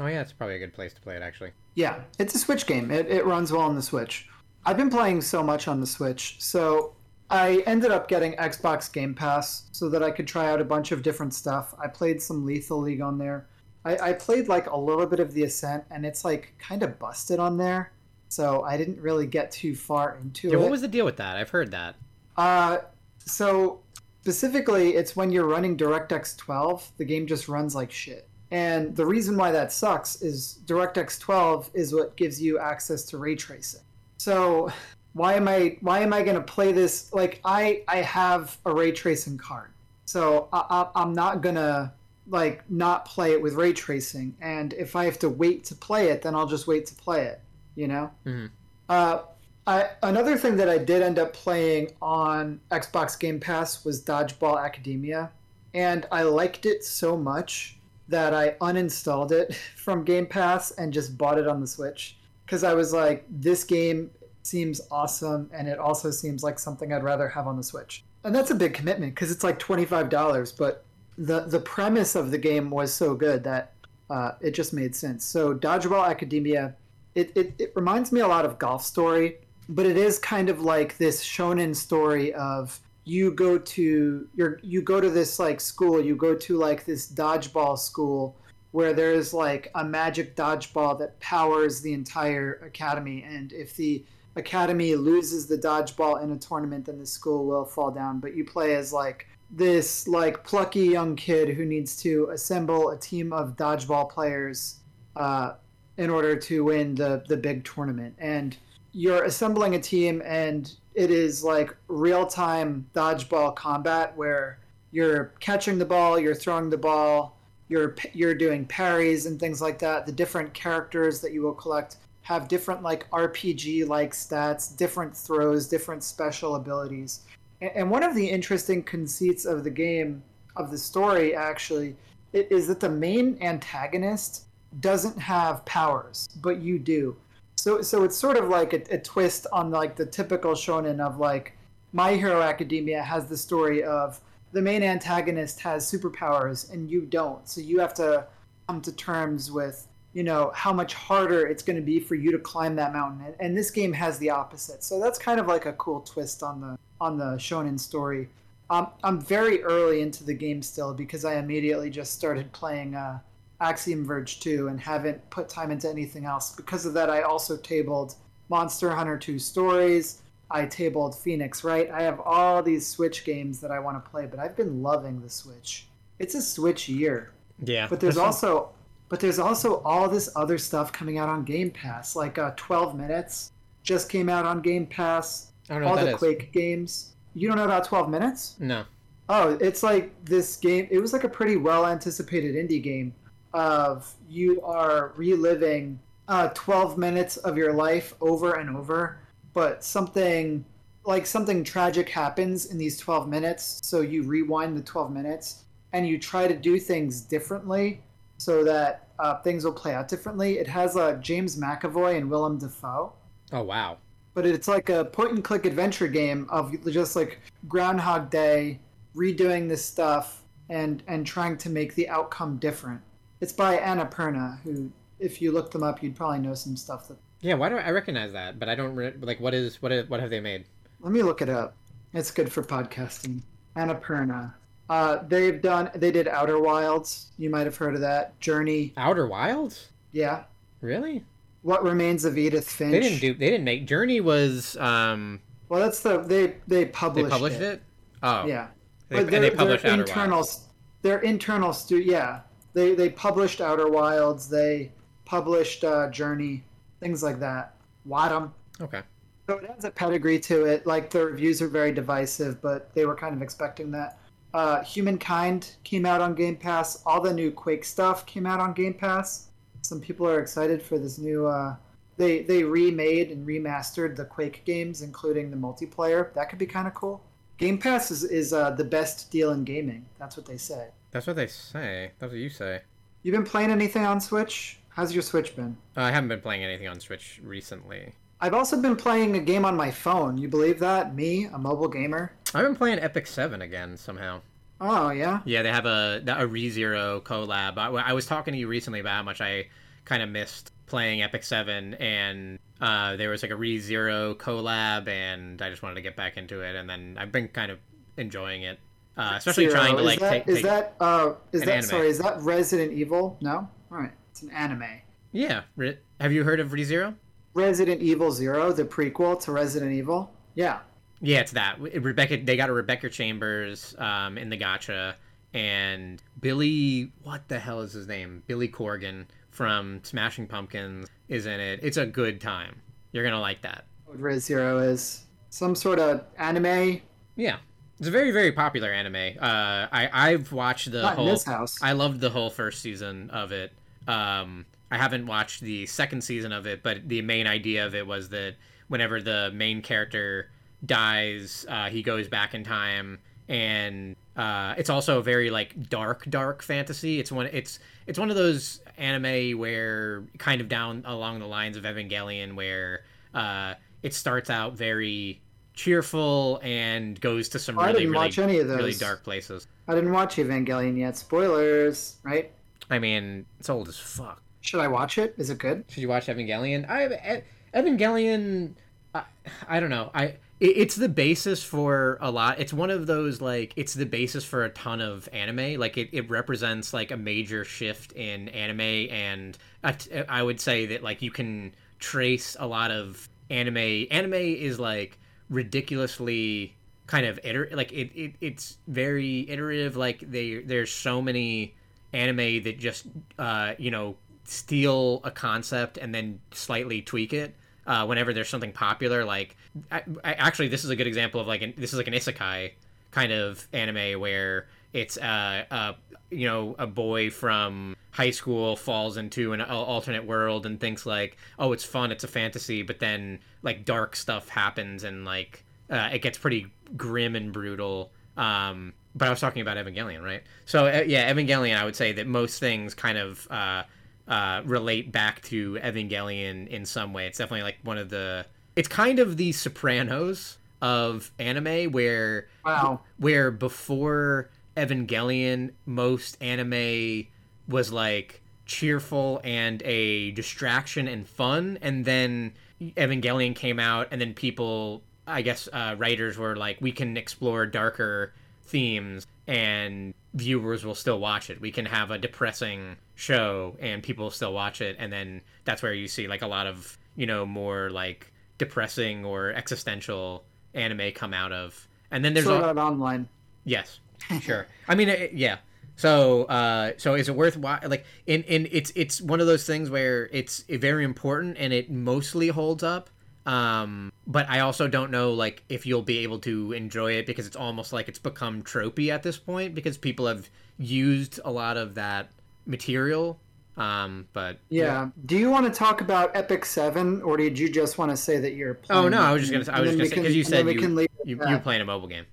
Oh yeah, it's probably a good place to play it actually.
Yeah, it's a Switch game. It, it runs well on the Switch. I've been playing so much on the Switch, so I ended up getting Xbox Game Pass so that I could try out a bunch of different stuff. I played some Lethal League on there. I, I played like a little bit of The Ascent, and it's like kind of busted on there, so I didn't really get too far into
Yeah,
it.
what was the deal with that? I've heard that.
Uh, so specifically, it's when you're running DirectX 12, the game just runs like shit. And the reason why that sucks is DirectX 12 is what gives you access to ray tracing. So why am I why am I going to play this? Like I I have a ray tracing card, so I, I, I'm not gonna like not play it with ray tracing. And if I have to wait to play it, then I'll just wait to play it. You know.
Mhm.
Uh, I, another thing that I did end up playing on Xbox Game Pass was Dodgeball Academia, and I liked it so much that I uninstalled it <laughs> from Game Pass and just bought it on the Switch because I was like, this game seems awesome, and it also seems like something I'd rather have on the Switch. And that's a big commitment because it's like twenty five dollars, but the the premise of the game was so good that uh, it just made sense. So Dodgeball Academia, it, it, it reminds me a lot of Golf Story but it is kind of like this shonen story of you go to your you go to this like school you go to like this dodgeball school where there's like a magic dodgeball that powers the entire academy. And if the academy loses the dodgeball in a tournament then the school will fall down. But you play as like this like plucky young kid who needs to assemble a team of dodgeball players uh, in order to win the the big tournament. And you're assembling a team and it is like real time dodgeball combat where you're catching the ball, you're throwing the ball, you're you're doing parries and things like that. The different characters that you will collect have different like RPG like stats, different throws, different special abilities. And one of the interesting conceits of the game of the story actually is that the main antagonist doesn't have powers, but you do. So so it's sort of like a, a twist on like the typical shonen of like My Hero Academia has the story of the main antagonist has superpowers and you don't. So you have to come to terms with you know how much harder it's going to be for you to climb that mountain. And, and, this game has the opposite. So that's kind of like a cool twist on the on the shonen story. Um, i'm very early into the game still because i immediately just started playing uh, Axiom Verge 2 and haven't put time into anything else. Because of that, I also tabled Monster Hunter 2 Stories. I tabled Phoenix Wright. I have all these Switch games that I want to play, but I've been loving the Switch. It's a Switch year.
Yeah.
But there's also but there's also all this other stuff coming out on Game Pass, like uh, 12 Minutes just came out on Game Pass. all the Quake games. You don't know about 12 Minutes?
No.
Oh, it's like this game. It was like a pretty well anticipated indie game of you are reliving uh, 12 minutes of your life over and over, but something like something tragic happens in these 12 minutes. So you rewind the 12 minutes and you try to do things differently so that uh, things will play out differently. It has uh, James McAvoy and Willem Dafoe.
Oh, wow.
But it's like a point and click adventure game of just like Groundhog Day, redoing this stuff and and trying to make the outcome different. It's by Annapurna, who, if you look them up, you'd probably know some stuff that.
Yeah, why do I, recognize that? But I don't re- like what is what is, what have they made?
Let me look it up. It's good for podcasting. Annapurna. Uh, they've done. They did Outer Wilds. You might have heard of that. Journey.
Outer Wilds.
Yeah.
Really?
What remains of Edith Finch?
They didn't do. They didn't make Journey. Was um.
Well, that's the they they published.
They published it. it? Oh.
Yeah.
They, but and they published
their
Outer
internal,
Wilds.
Their internal stu yeah they they published Outer Wilds. They published uh, Journey, things like that. Wadham.
Okay.
So it has a pedigree to it. Like the reviews are very divisive, but they were kind of expecting that. Uh, Humankind came out on Game Pass. All the new Quake stuff came out on Game Pass. Some people are excited for this new. Uh, they they remade and remastered the Quake games, including the multiplayer. That could be kind of cool. Game Pass is, is uh, the best deal in gaming. That's what they say.
That's what they say. That's what you say.
You've been playing anything on Switch? How's your Switch been?
Uh, I haven't been playing anything on Switch recently.
I've also been playing a game on my phone. You believe that? Me, a mobile gamer.
I've been playing Epic Seven again somehow.
Oh yeah.
Yeah, they have a a ReZero collab. I, I was talking to you recently about how much I kind of missed playing Epic Seven, and uh, there was like a ReZero collab, and I just wanted to get back into it. And then I've been kind of enjoying it. Uh, especially
Zero.
trying to
is
like
that,
take,
is
take...
that uh is that
anime.
sorry is that Resident Evil? No, all right, it's an anime.
Yeah, Re- have you heard of ReZero?
Resident Evil Zero, the prequel to Resident Evil. Yeah,
Yeah, it's that Rebecca. They got a Rebecca Chambers um, in the gacha, and Billy. What the hell is his name? Billy Corgan from Smashing Pumpkins is in it. It's a good time. You're gonna like that.
what Res Zero is some sort of anime.
Yeah, it's a very very popular anime. Uh, I I've watched the
Not
whole.
this house.
I loved the whole first season of it. Um, I haven't watched the second season of it, but the main idea of it was that whenever the main character dies, uh, he goes back in time, and uh, it's also a very like dark, dark fantasy. It's one. It's it's one of those anime where kind of down along the lines of Evangelion, where uh, it starts out very cheerful and goes to some
Oh, I
really
didn't
really,
watch any of those.
really dark places.
I didn't watch Evangelion yet. Spoilers, right?
I mean, it's old as fuck.
Should I watch it? Is it good?
Should you watch Evangelion? I Evangelion I, I don't know. I it, it's the basis for a lot. It's one of those like it's the basis for a ton of anime. Like it, it represents like a major shift in anime, and I, I would say that like you can trace a lot of anime. Anime is like ridiculously kind of iter- like it, it it's very iterative. Like they there's so many anime that just uh you know steal a concept and then slightly tweak it uh, whenever there's something popular. Like, I, I, actually, this is a good example of like an, this is like an isekai kind of anime where it's uh, uh you know a boy from high school falls into an alternate world and thinks like oh it's fun it's a fantasy but then like dark stuff happens and like uh, it gets pretty grim and brutal um but i was talking about evangelion right so uh, yeah evangelion i would say that most things kind of uh uh, relate back to Evangelion in some way. It's definitely like one of the. It's kind of the Sopranos of anime, where
wow,
where before Evangelion, most anime was like cheerful and a distraction and fun, and then Evangelion came out, and then people, I guess, uh, writers were like, we can explore darker themes and viewers will still watch it. We can have a depressing show and people still watch it and then that's where you see like a lot of, you know, more like depressing or existential anime come out of. And then there's
Sword Art Online.
Yes. Sure. I mean, it, yeah. So, uh, so is it worthwhile? like in in it's it's one of those things where it's very important and it mostly holds up um, but I also don't know like if you'll be able to enjoy it because it's almost like it's become tropey at this point because people have used a lot of that material. Um, but
yeah. yeah. Do you want to talk about Epic Seven, or did you just want to say that you're?
Playing oh no, I was just gonna. I was just gonna say because you said you, you you're playing a mobile game.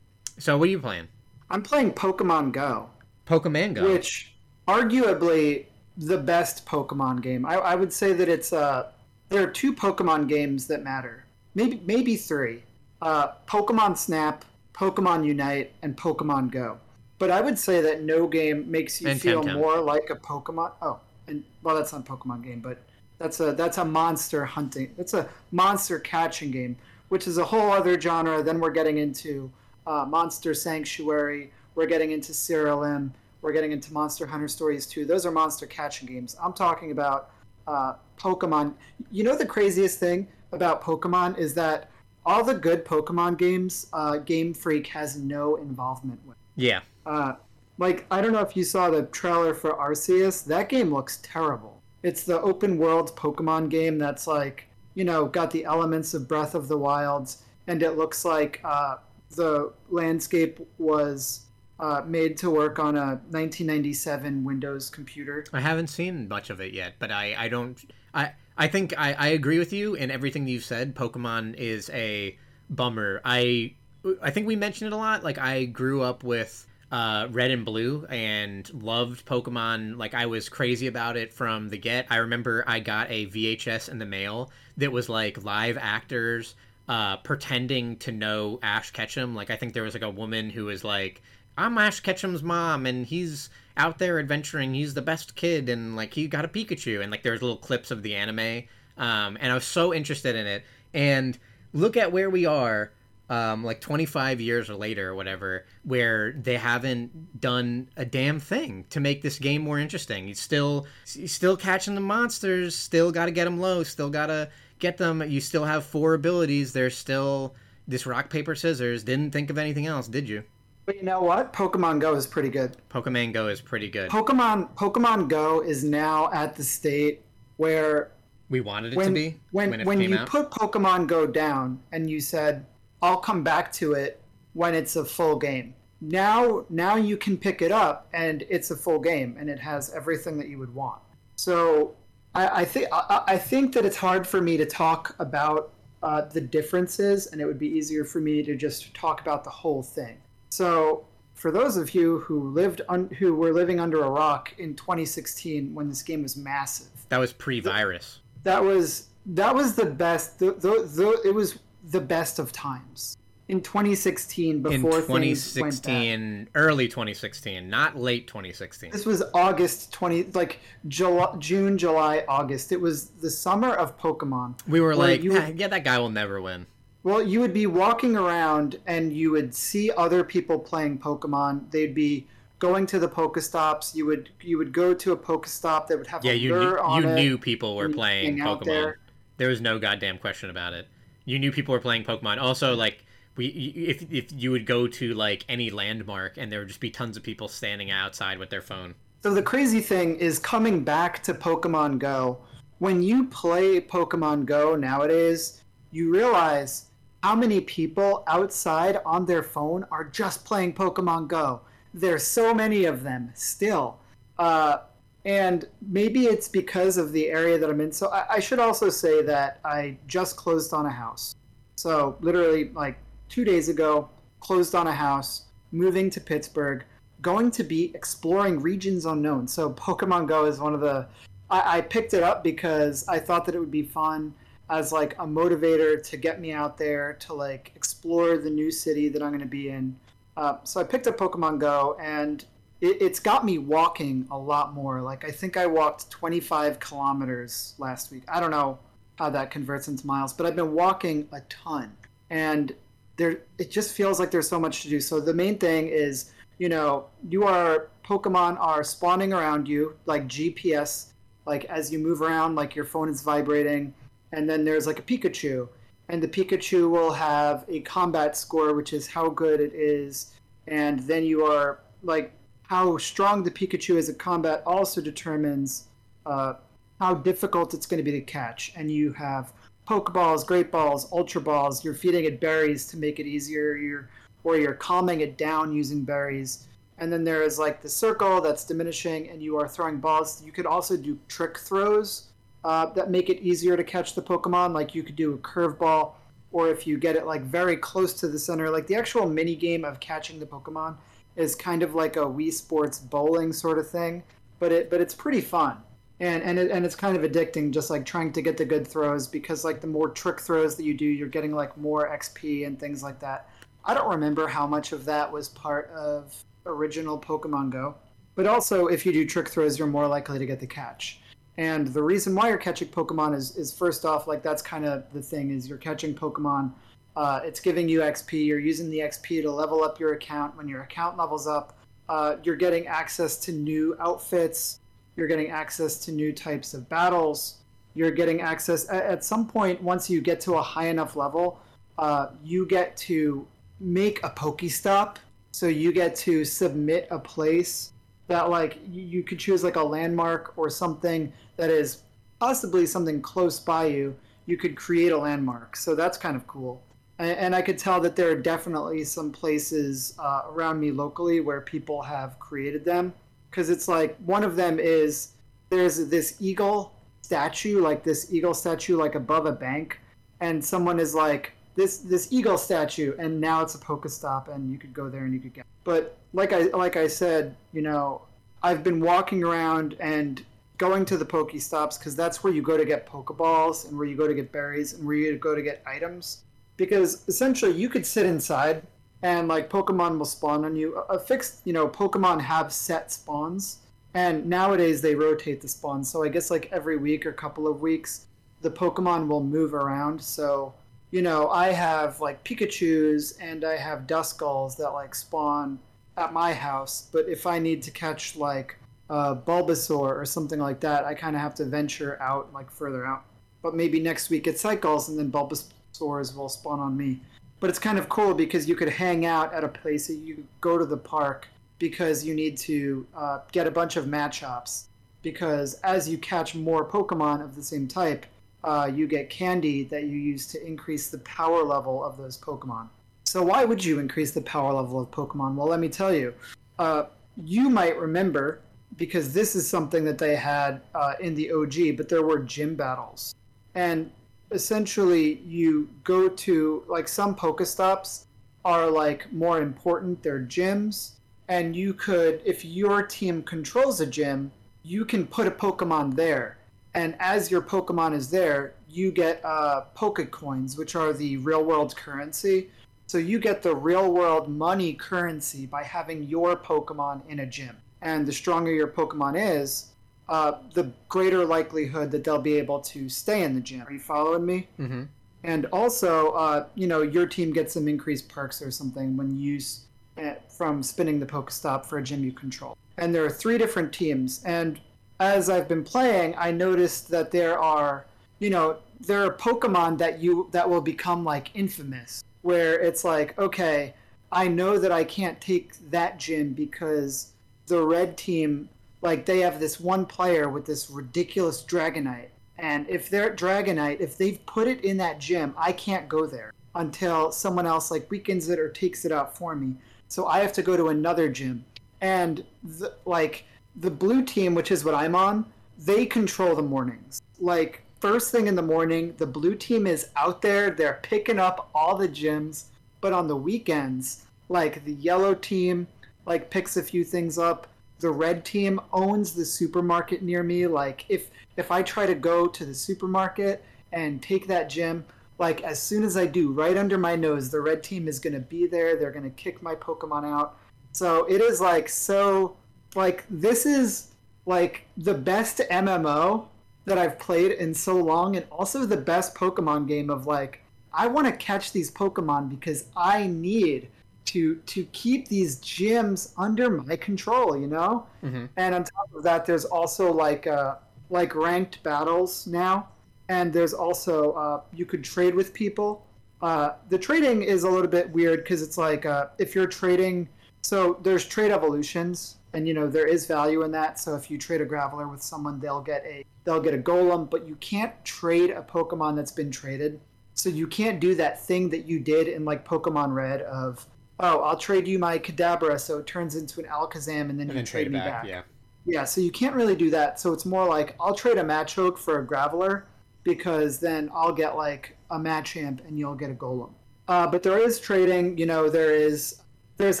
So what are you playing?
I'm playing Pokemon Go.
Pokemon Go,
which arguably the best Pokemon game. I, I would say that it's uh there are two Pokemon games that matter. Maybe maybe three. Uh, Pokemon Snap, Pokemon Unite, and Pokemon Go. But I would say that no game makes you and feel Temtem. more like a Pokemon. Oh, and well, that's not a Pokemon game, but that's a that's a monster hunting. That's a monster catching game, which is a whole other genre. Then we're getting into uh, Monster Sanctuary. We're getting into Siralim. We're getting into Monster Hunter Stories 2. Those are monster catching games. I'm talking about uh, Pokemon. You know the craziest thing about Pokemon is that all the good Pokemon games, uh, Game Freak has no involvement with.
Yeah.
Uh, like I don't know if you saw the trailer for Arceus. That game looks terrible. It's the open world Pokemon game that's like you know got the elements of Breath of the Wilds, and it looks like uh, the landscape was uh, made to work on a 1997 Windows computer.
I haven't seen much of it yet, but I, I don't I I think I, I agree with you in everything you've said. Pokemon is a bummer. I I think we mentioned it a lot. Like I grew up with uh, Red and Blue and loved Pokemon. Like I was crazy about it from the get. I remember I got a VHS in the mail that was like live actors uh, pretending to know Ash Ketchum. Like I think there was like a woman who was like I'm Ash Ketchum's mom, and he's out there adventuring. He's the best kid, and like he got a Pikachu, and like there's little clips of the anime. Um, and I was so interested in it. And look at where we are, um, like 25 years or later or whatever, where they haven't done a damn thing to make this game more interesting. He's still, he's still catching the monsters. Still got to get them low. Still got to get them. You still have four abilities. There's still this rock paper scissors. Didn't think of anything else, did you?
But you know what? Pokemon Go is pretty good.
Pokemon Go is pretty good.
Pokemon Pokemon Go is now at the state where
we wanted it when, to be
when when, when you out. put Pokemon Go down and you said I'll come back to it when it's a full game. Now now you can pick it up and it's a full game and it has everything that you would want. So I, I think I, I think that it's hard for me to talk about uh, the differences, and it would be easier for me to just talk about the whole thing. So, for those of you who lived un- who were living under a rock in 2016 when this game was massive,
that was pre-virus.
that was that was the best. The, the, the, it was the best of times. In 2016
in
before went
2016, early 2016, not late 2016.
This was August 20, like July, June, July, August. It was the summer of Pokemon.
We were like,
you would-
"Ah, yeah, that guy will never win.
Well, you would be walking around and you would see other people playing Pokemon. They'd be going to the Pokestops. You would you would go to a Pokestop that would have
Yeah,
a
you knew, you
it.
knew people were playing Pokemon.
there.
There was no goddamn question about it. You knew people were playing Pokemon. Also, like we, if if you would go to like any landmark and there would just be tons of people standing outside with their phone.
So the crazy thing is coming back to Pokemon Go. When you play Pokemon Go nowadays, you realize how many people outside on their phone are just playing Pokemon Go. There's so many of them still. Uh, and maybe it's because of the area that I'm in. So I, I should also say that I just closed on a house. So literally, like two days ago, closed on a house, moving to Pittsburgh, going to be exploring regions unknown. So Pokemon Go is one of the. I, I picked it up because I thought that it would be fun as like a motivator to get me out there to like explore the new city that I'm going to be in. Uh, so I picked up Pokemon Go and it, it's got me walking a lot more. Like I think I walked 25 kilometers last week. I don't know how that converts into miles, but I've been walking a ton, and there it just feels like there's so much to do. So the main thing is, you know, you are Pokemon are spawning around you like GPS, like as you move around, like your phone is vibrating, and then there's like a Pikachu, and the Pikachu will have a combat score, which is how good it is, and then you are like how strong the Pikachu is at combat also determines uh, how difficult it's going to be to catch. And you have Pokeballs, Great Balls, Ultra Balls. You're feeding it berries to make it easier. You're or you're calming it down using berries. And then there is like the circle that's diminishing, and you are throwing balls. You could also do trick throws uh, that make it easier to catch the Pokemon. Like you could do a curveball, or if you get it like very close to the center, like the actual mini game of catching the Pokemon is kind of like a Wii Sports bowling sort of thing, but it but it's pretty fun. And and it, and it's kind of addicting, just like trying to get the good throws because like the more trick throws that you do, you're getting like more XP and things like that. I don't remember how much of that was part of original Pokemon Go, but also if you do trick throws, you're more likely to get the catch. And the reason why you're catching Pokemon is is first off like that's kind of the thing is you're catching Pokemon uh, it's giving you XP. You're using the XP to level up your account. When your account levels up, uh, you're getting access to new outfits. You're getting access to new types of battles. You're getting access at, some point. Once you get to a high enough level, uh, you get to make a Pokestop. So you get to submit a place that, like, you, could choose like a landmark or something that is possibly something close by you. You could create a landmark. So that's kind of cool and, and I could tell that there are definitely some places uh, around me locally where people have created them. Because it's like one of them is there's this eagle statue, like this eagle statue, like above a bank, and someone is like this this eagle statue, and now it's a Pokestop, and you could go there and you could get. But like I like I said, you know, I've been walking around and going to the Pokestops because that's where you go to get Pokeballs and where you go to get berries and where you go to get items because essentially you could sit inside and like Pokemon will spawn on you. A fixed, you know, Pokemon have set spawns, and nowadays they rotate the spawns. So I guess like every week or couple of weeks, the Pokemon will move around. So you know, I have like Pikachu's and I have Duskulls that like spawn at my house. But if I need to catch like uh, Bulbasaur or something like that, I kind of have to venture out like further out. But maybe next week it's Cycles and then Bulbasaurs will spawn on me. But it's kind of cool because you could hang out at a place that you go to the park because you need to uh, get a bunch of Machops. Because as you catch more Pokemon of the same type, uh, you get candy that you use to increase the power level of those Pokemon. So why would you increase the power level of Pokemon? Well, let me tell you. Uh, you might remember because this is something that they had uh, in the OG, but there were gym battles, and essentially you go to like some Pokestops are like more important. They're gyms, and you could, if your team controls a gym, you can put a Pokemon there, and as your Pokemon is there, you get uh, Poke coins, which are the real world currency. So you get the real world money currency by having your Pokemon in a gym. And the stronger your Pokemon is, uh, the greater likelihood that they'll be able to stay in the gym. Are you following me?
Mm-hmm.
And also, uh, you know, your team gets some increased perks or something when you use uh, from spinning the Pokestop for a gym you control. And there are three different teams. And as I've been playing, I noticed that there are, you know, there are Pokemon that you that will become like infamous, where it's like, okay, I know that I can't take that gym because the red team, like, they have this one player with this ridiculous Dragonite. And if they're Dragonite, if they've put it in that gym, I can't go there until someone else like weakens it or takes it out for me. So I have to go to another gym. And the, like the blue team, which is what I'm on, they control the mornings. Like first thing in the morning, the blue team is out there, they're picking up all the gyms, but on the weekends, like the yellow team like picks a few things up. The red team owns the supermarket near me. Like if if I try to go to the supermarket and take that gym, like as soon as I do, right under my nose, the red team is going to be there. They're going to kick my Pokemon out. So it is like so like this is like the best MMO that I've played in so long and also the best Pokemon game of like I want to catch these Pokemon because I need to to keep these gyms under my control, you know?
Mm-hmm.
And on top of that there's also like uh like ranked battles now and there's also uh, you could trade with people. Uh, the trading is a little bit weird because it's like uh, if you're trading, so there's trade evolutions, and you know there is value in that. So if you trade a Graveler with someone, they'll get a they'll get a Golem, but you can't trade a Pokemon that's been traded. So you can't do that thing that you did in like Pokemon Red of oh I'll trade you my Kadabra so it turns into an Alakazam and then
And
you
then
trade,
trade
me back.
back. Yeah.
Yeah, so you can't really do that. So it's more like I'll trade a Machoke for a Graveler because then I'll get like a Machamp and you'll get a Golem. Uh, but there is trading. You know, there is there's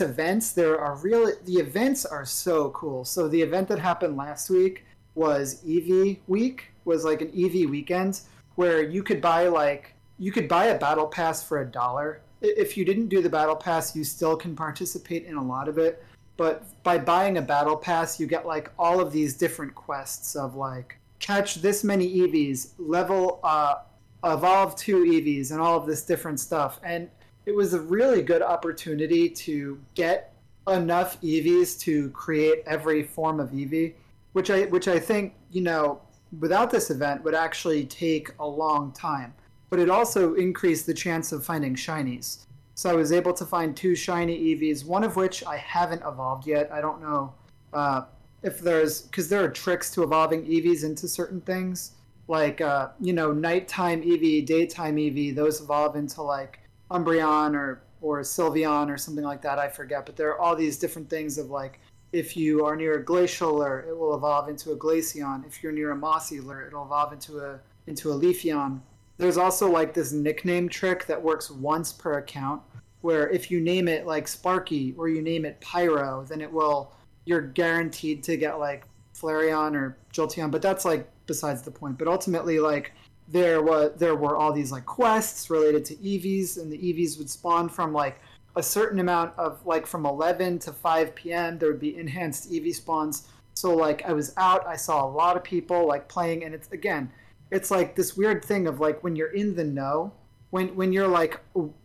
events. There are really the events are so cool. So the event that happened last week was Eevee week. Was like an Eevee weekend where you could buy like you could buy a battle pass for a dollar. If you didn't do the battle pass, you still can participate in a lot of it. But by buying a battle pass you get like all of these different quests of like catch this many eevees level uh evolve two eevees and all of this different stuff. And it was a really good opportunity to get enough eevees to create every form of eevee which i which i think you know without this event would actually take a long time but it also increased the chance of finding shinies so I was able to find two shiny Eevees, one of which I haven't evolved yet. I don't know uh, if there's because there are tricks to evolving Eevees into certain things, like uh, you know nighttime Eevee, daytime Eevee. Those evolve into like Umbreon or or Sylveon or something like that. I forget, but there are all these different things of like if you are near a glacial lure, it will evolve into a Glaceon. If you're near a mossy it'll evolve into a into a Leafeon. There's also like this nickname trick that works once per account, where if you name it like Sparky or you name it Pyro, then it will you're guaranteed to get like Flareon or Jolteon. But that's like besides the point. But ultimately, like there was there were all these like quests related to Eevees, and the Eevees would spawn from like a certain amount of like from 11 to 5 p.m. There would be enhanced Eevee spawns. So like I was out, I saw a lot of people like playing, and it's again, it's like this weird thing of like when you're in the know, when when you're like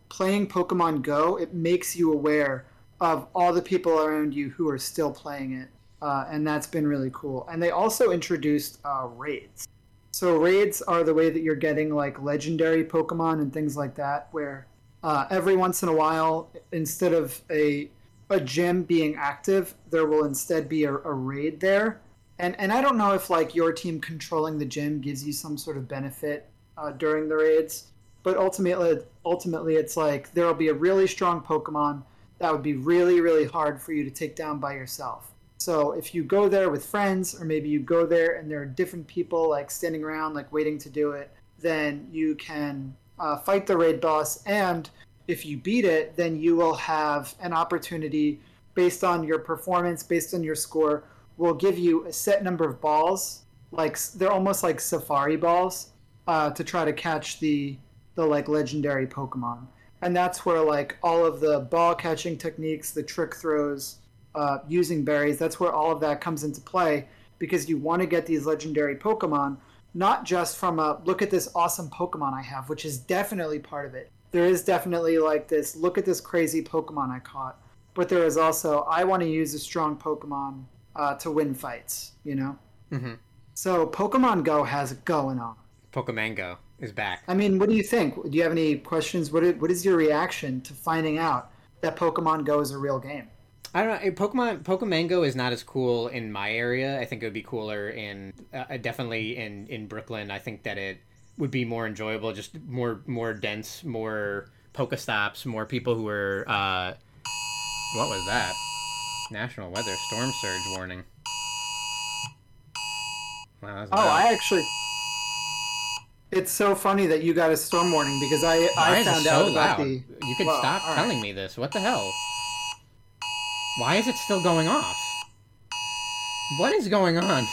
playing Pokemon Go, it makes you aware of all the people around you who are still playing it, uh, and that's been really cool. And they also introduced uh, raids. So raids are the way that you're getting like legendary Pokemon and things like that, where uh, every once in a while, instead of a a gym being active, there will instead be a, a raid there. And and I don't know if like your team controlling the gym gives you some sort of benefit uh, during the raids, but ultimately ultimately it's like there will be a really strong Pokemon that would be really really hard for you to take down by yourself. So if you go there with friends, or maybe you go there and there are different people like standing around like waiting to do it, then you can uh, fight the raid boss and if you beat it, then you will have an opportunity based on your performance, based on your score, will give you a set number of balls. Like they're almost like safari balls uh, to try to catch the the like legendary Pokemon. and that's where like all of the ball catching techniques, the trick throws, uh, using berries, that's where all of that comes into play because you want to get these legendary Pokemon not just from a look at this awesome Pokemon I have, which is definitely part of it. There is definitely like this look at this crazy Pokemon I caught, but there is also I want to use a strong Pokemon uh, to win fights. You know.
Mm-hmm.
So Pokemon Go has it going on.
Pokemon Go is back.
I mean, what do you think? Do you have any questions? What is, what is your reaction to finding out that Pokemon Go is a real game?
I don't know. Pokemon Pokemon Go is not as cool in my area. I think it would be cooler in uh, definitely in in Brooklyn. I think that it would be more enjoyable, just more more dense, more Pokestops, more people who are. Uh, what was that? National weather storm surge warning.
Wow, oh, I actually. It's so funny that you got a storm warning because I Why I found so out about loud? the.
You could well, stop telling right. me this. What the hell? Why is it still going off? What is going on?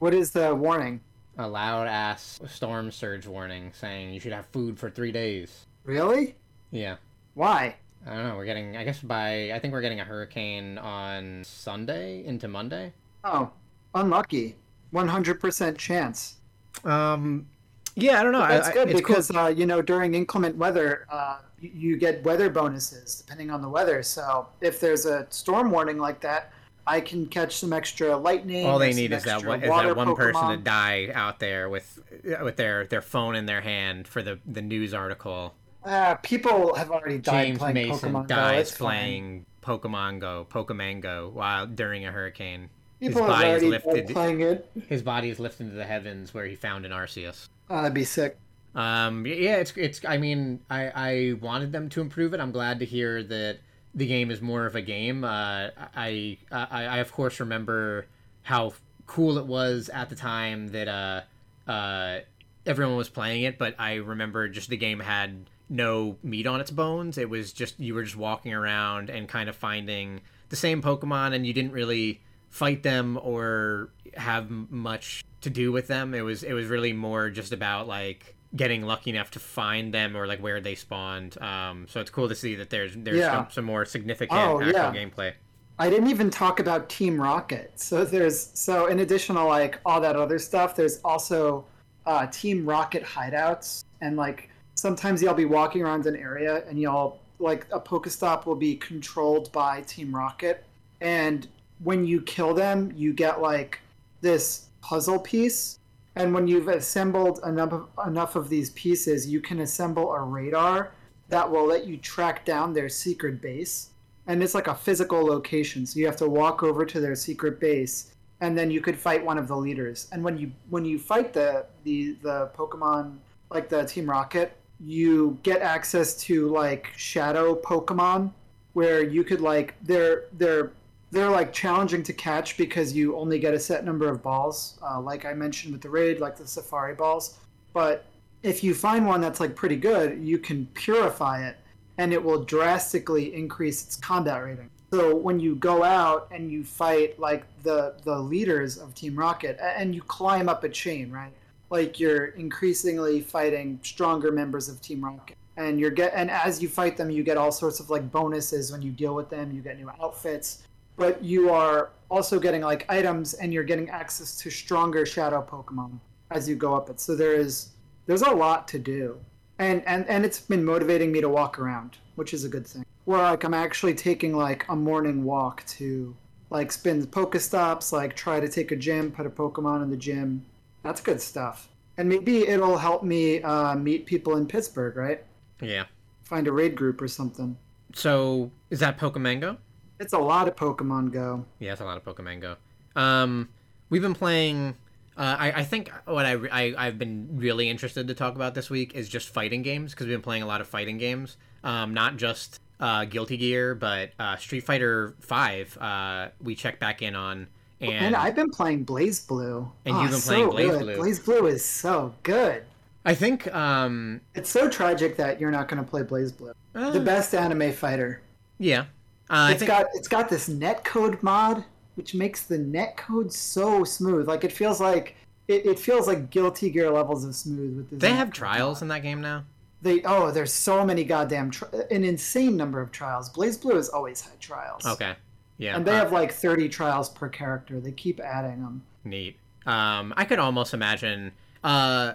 What is the warning?
A loud ass storm surge warning saying you should have food for three days.
Really?
Yeah.
Why?
I don't know. We're getting, I guess by, I think we're getting a hurricane on Sunday into Monday.
Oh, unlucky. 100% chance.
Um, yeah, I don't know.
But that's
I,
good because cool. uh, you know during inclement weather, uh, you, you get weather bonuses depending on the weather. So if there's a storm warning like that, I can catch some extra lightning.
All they need is that one, is that one Pokemon. person to die out there with with their, their phone in their hand for the, the news article.
Uh, people have already died
James
playing
Mason
Pokemon
dies
Go.
playing Pokemon Go, Pokemon Go while during a hurricane.
People his body is lifted. Playing it.
His body is lifted into the heavens where he found an Arceus.
Oh, that'd be sick.
Um, yeah, it's it's. I mean, I I wanted them to improve it. I'm glad to hear that the game is more of a game. Uh, I, I I of course remember how cool it was at the time that uh uh everyone was playing it, but I remember just the game had no meat on its bones. It was just you were just walking around and kind of finding the same Pokemon, and you didn't really fight them or have much to do with them. It was it was really more just about like getting lucky enough to find them or like where they spawned. Um, so it's cool to see that there's there's yeah. some, some, more significant oh, actual yeah. gameplay.
I didn't even talk about Team Rocket. So there's so in addition to like all that other stuff, there's also uh, Team Rocket hideouts and like sometimes y'all be walking around an area and y'all like a Pokestop will be controlled by Team Rocket and when you kill them, you get like this puzzle piece. And when you've assembled enough of, enough of these pieces, you can assemble a radar that will let you track down their secret base. And it's like a physical location, so you have to walk over to their secret base, and then you could fight one of the leaders. And when you when you fight the the the Pokemon like the Team Rocket, you get access to like shadow Pokemon, where you could like they're they're they're like challenging to catch because you only get a set number of balls, uh, like I mentioned with the raid, like the safari balls. But if you find one that's like pretty good, you can purify it, and it will drastically increase its combat rating. So when you go out and you fight like the the leaders of Team Rocket, and you climb up a chain, right? Like you're increasingly fighting stronger members of Team Rocket. And you're get and as you fight them you get all sorts of like bonuses when you deal with them you get new outfits. But you are also getting like items and you're getting access to stronger shadow pokemon as you go up it. So there is there's a lot to do. And and and it's been motivating me to walk around which is a good thing. Where like i'm actually taking like a morning walk to like spin pokestops like try to take a gym put a pokemon in the gym that's good stuff and maybe it'll help me uh, meet people in pittsburgh right
yeah
find a raid group or something
so is that pokemon go
it's a lot of Pokemon Go.
Yeah, it's a lot of Pokemon Go. Um, we've been playing. Uh, I, I think what I, I have been really interested to talk about this week is just fighting games because we've been playing a lot of fighting games. Um, not just uh, Guilty Gear, but uh, Street Fighter Five. Uh, we checked back in on. And,
and I've been playing BlazBlue.
And oh, you've been playing
so
Blaze
good.
Blue.
BlazBlue is so good.
I think um,
it's so tragic that you're not going to play BlazBlue. Uh, the best anime fighter.
Yeah,
uh, it's think... got it's got this netcode mod, which makes the netcode so smooth. Like it feels like it, it feels like Guilty Gear levels of smooth with this.
They have trials mod. in that game now.
they oh, there's so many goddamn tri- an insane number of trials. BlazBlue has always had trials.
Okay. Yeah.
And they
uh,
have like 30 trials per character. They keep adding them.
neat. Um, I could almost imagine. Uh,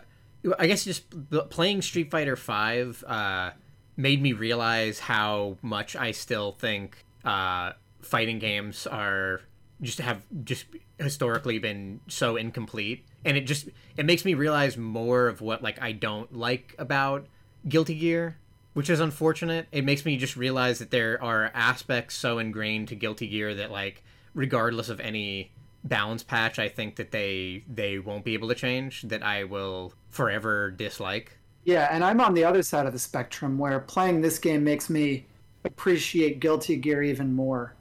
I guess just playing Street Fighter Five uh, made me realize how much I still think uh, fighting games are just have just historically been so incomplete, and it just it makes me realize more of what like I don't like about Guilty Gear. Which is unfortunate. It makes me just realize that there are aspects so ingrained to Guilty Gear that, like, regardless of any balance patch I think that they they won't be able to change that I will forever dislike.
Yeah, and I'm on the other side of the spectrum where playing this game makes me appreciate Guilty Gear even more.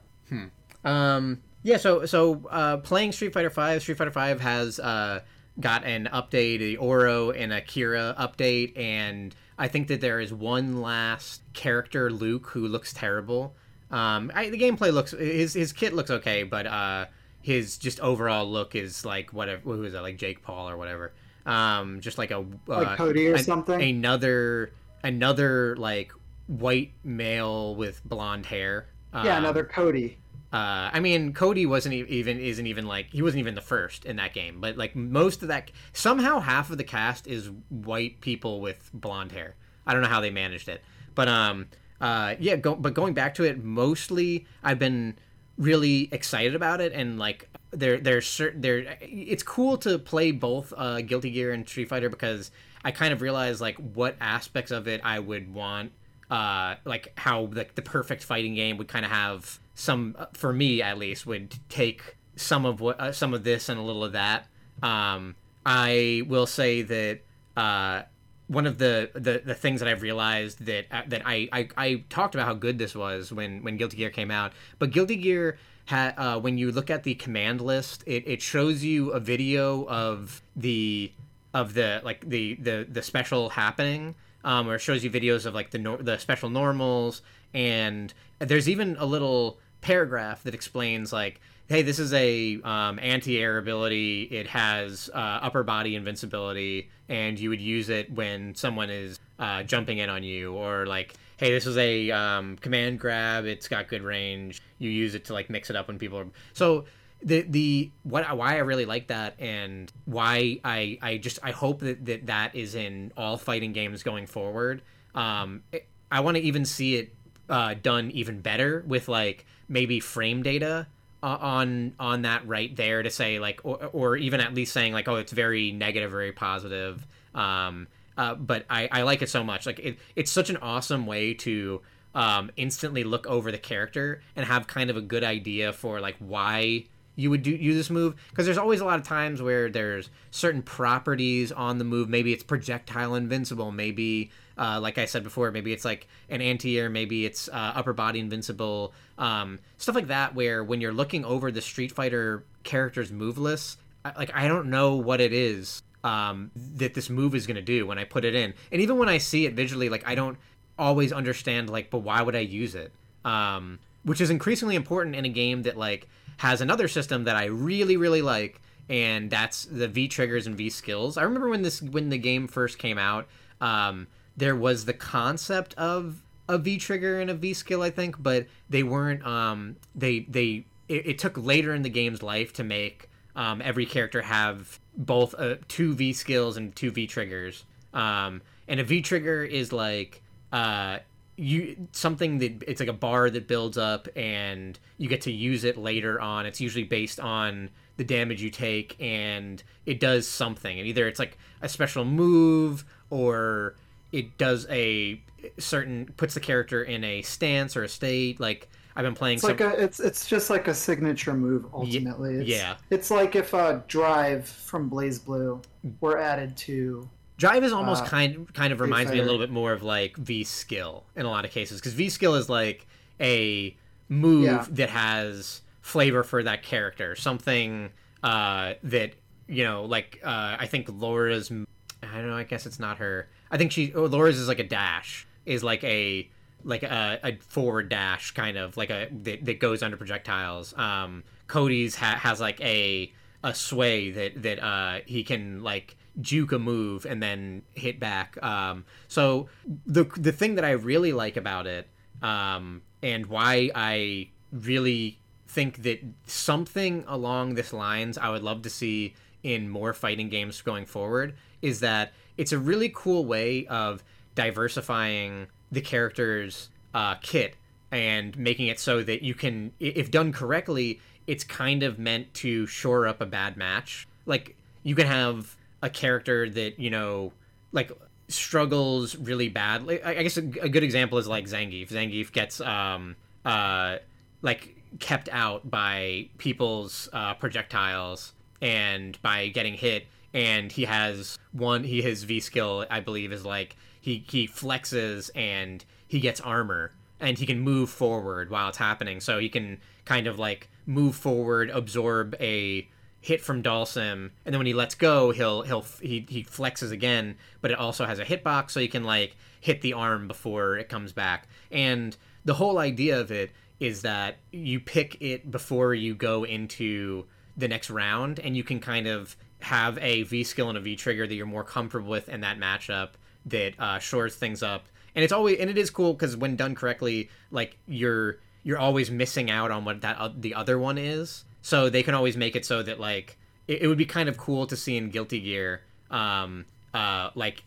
Um yeah, so so uh playing Street Fighter 5, Street Fighter 5 has uh got an update, the Oro and Akira update and I think that there is one last character Luke who looks terrible. Um I, the gameplay looks his his kit looks okay, but uh his just overall look is like whatever who is that like Jake Paul or whatever. Um just like a uh,
Like Cody or
an-
something?
Another another like white male with blonde hair.
yeah,
Um,
another Cody.
Uh, I mean, Cody wasn't even isn't even like he wasn't even the first in that game, but like most of that somehow half of the cast is white people with blonde hair. I don't know how they managed it, but um, uh, yeah. Go, but going back to it, mostly I've been really excited about it, and like there there's certain there it's cool to play both uh, Guilty Gear and Street Fighter because I kind of realized like what aspects of it I would want uh, like how like the perfect fighting game would kind of have some uh, for me at least would take some of what uh, some of this and a little of that. Um, I will say that uh, one of the, the the things that I've realized that uh, that I, I I talked about how good this was when when Guilty Gear came out, but Guilty Gear ha, uh, when you look at the command list, it, it shows you a video of the of the like the the the special happening um, or it shows you videos of like the nor- the special normals and there's even a little paragraph that explains like hey this is a um, anti-air ability. It has uh, upper body invincibility and you would use it when someone is uh, jumping in on you. Or like hey this is a um, command grab. It's got good range. You use it to like mix it up when people are so the the what why I really like that and why I I just I hope that that, that is in all fighting games going forward. Um, I want to even see it uh, done even better with like maybe frame data uh, on on that right there to say like or, or even at least saying like oh it's very negative very positive. Um uh, but I, I like it so much. Like it, it's such an awesome way to um, instantly look over the character and have kind of a good idea for like why you would do use this move. Because there's always a lot of times where there's certain properties on the move. Maybe it's projectile invincible. Maybe uh, like i said before maybe it's like an anti-air maybe it's uh, upper body invincible um, stuff like that where when you're looking over the street fighter character's move list I, like i don't know what it is um, that this move is going to do when i put it in and even when i see it visually like i don't always understand like but why would i use it um, which is increasingly important in a game that like has another system that I really really like, and that's the V triggers and V skills. I remember when this when the game first came out, um, there was the concept of a V trigger and a V skill, I think, but they weren't. Um, they they it, it took later in the game's life to make um, every character have both uh, two V skills and two V triggers. Um, and a V trigger is like uh, you something that it's like a bar that builds up and you get to use it later on it's usually based on the damage you take and it does something and either it's like a special move or it does a certain puts the character in a stance or a state like i've been playing
It's like a it's it's just like a signature move ultimately. It's,
yeah.
It's like if a drive from BlazBlue were added to
Drive is almost
Uh,
kind kind of reminds me a little bit more of like V skill in a lot of cases because V skill is like a move
Yeah.
that has flavor for that character, something uh, that you know, like uh, I think Laura's. I don't know. I guess it's not her. I think she. Oh, Laura's is like a dash. Is like a like a, a forward dash kind of like a that, that goes under projectiles. Um, Cody's ha- has like a a sway that that uh, he can like juke a move and then hit back. Um, so the the thing that I really like about it, um, and why I really think that something along this lines I would love to see in more fighting games going forward is that it's a really cool way of diversifying the character's uh, kit and making it so that you can, if done correctly, it's kind of meant to shore up a bad match. Like you can have a character that you know, like struggles really badly. I guess a, good example is like Zangief. Zangief gets um uh like kept out by people's uh, projectiles and by getting hit and he has one he his v skill i believe is like he he flexes and he gets armor and he can move forward while it's happening so he can kind of like move forward absorb a hit from Dhalsim, and then when he lets go, he'll he'll he he flexes again, but it also has a hitbox, so you can like hit the arm before it comes back. And the whole idea of it is that you pick it before you go into the next round, and you can kind of have a V skill and a V trigger that you're more comfortable with in that matchup that uh, shores things up. And it's always and it is cool because when done correctly, like you're you're always missing out on what that uh, the other one is. So they can always make it so that like it, it would be kind of cool to see in Guilty Gear, um, uh, like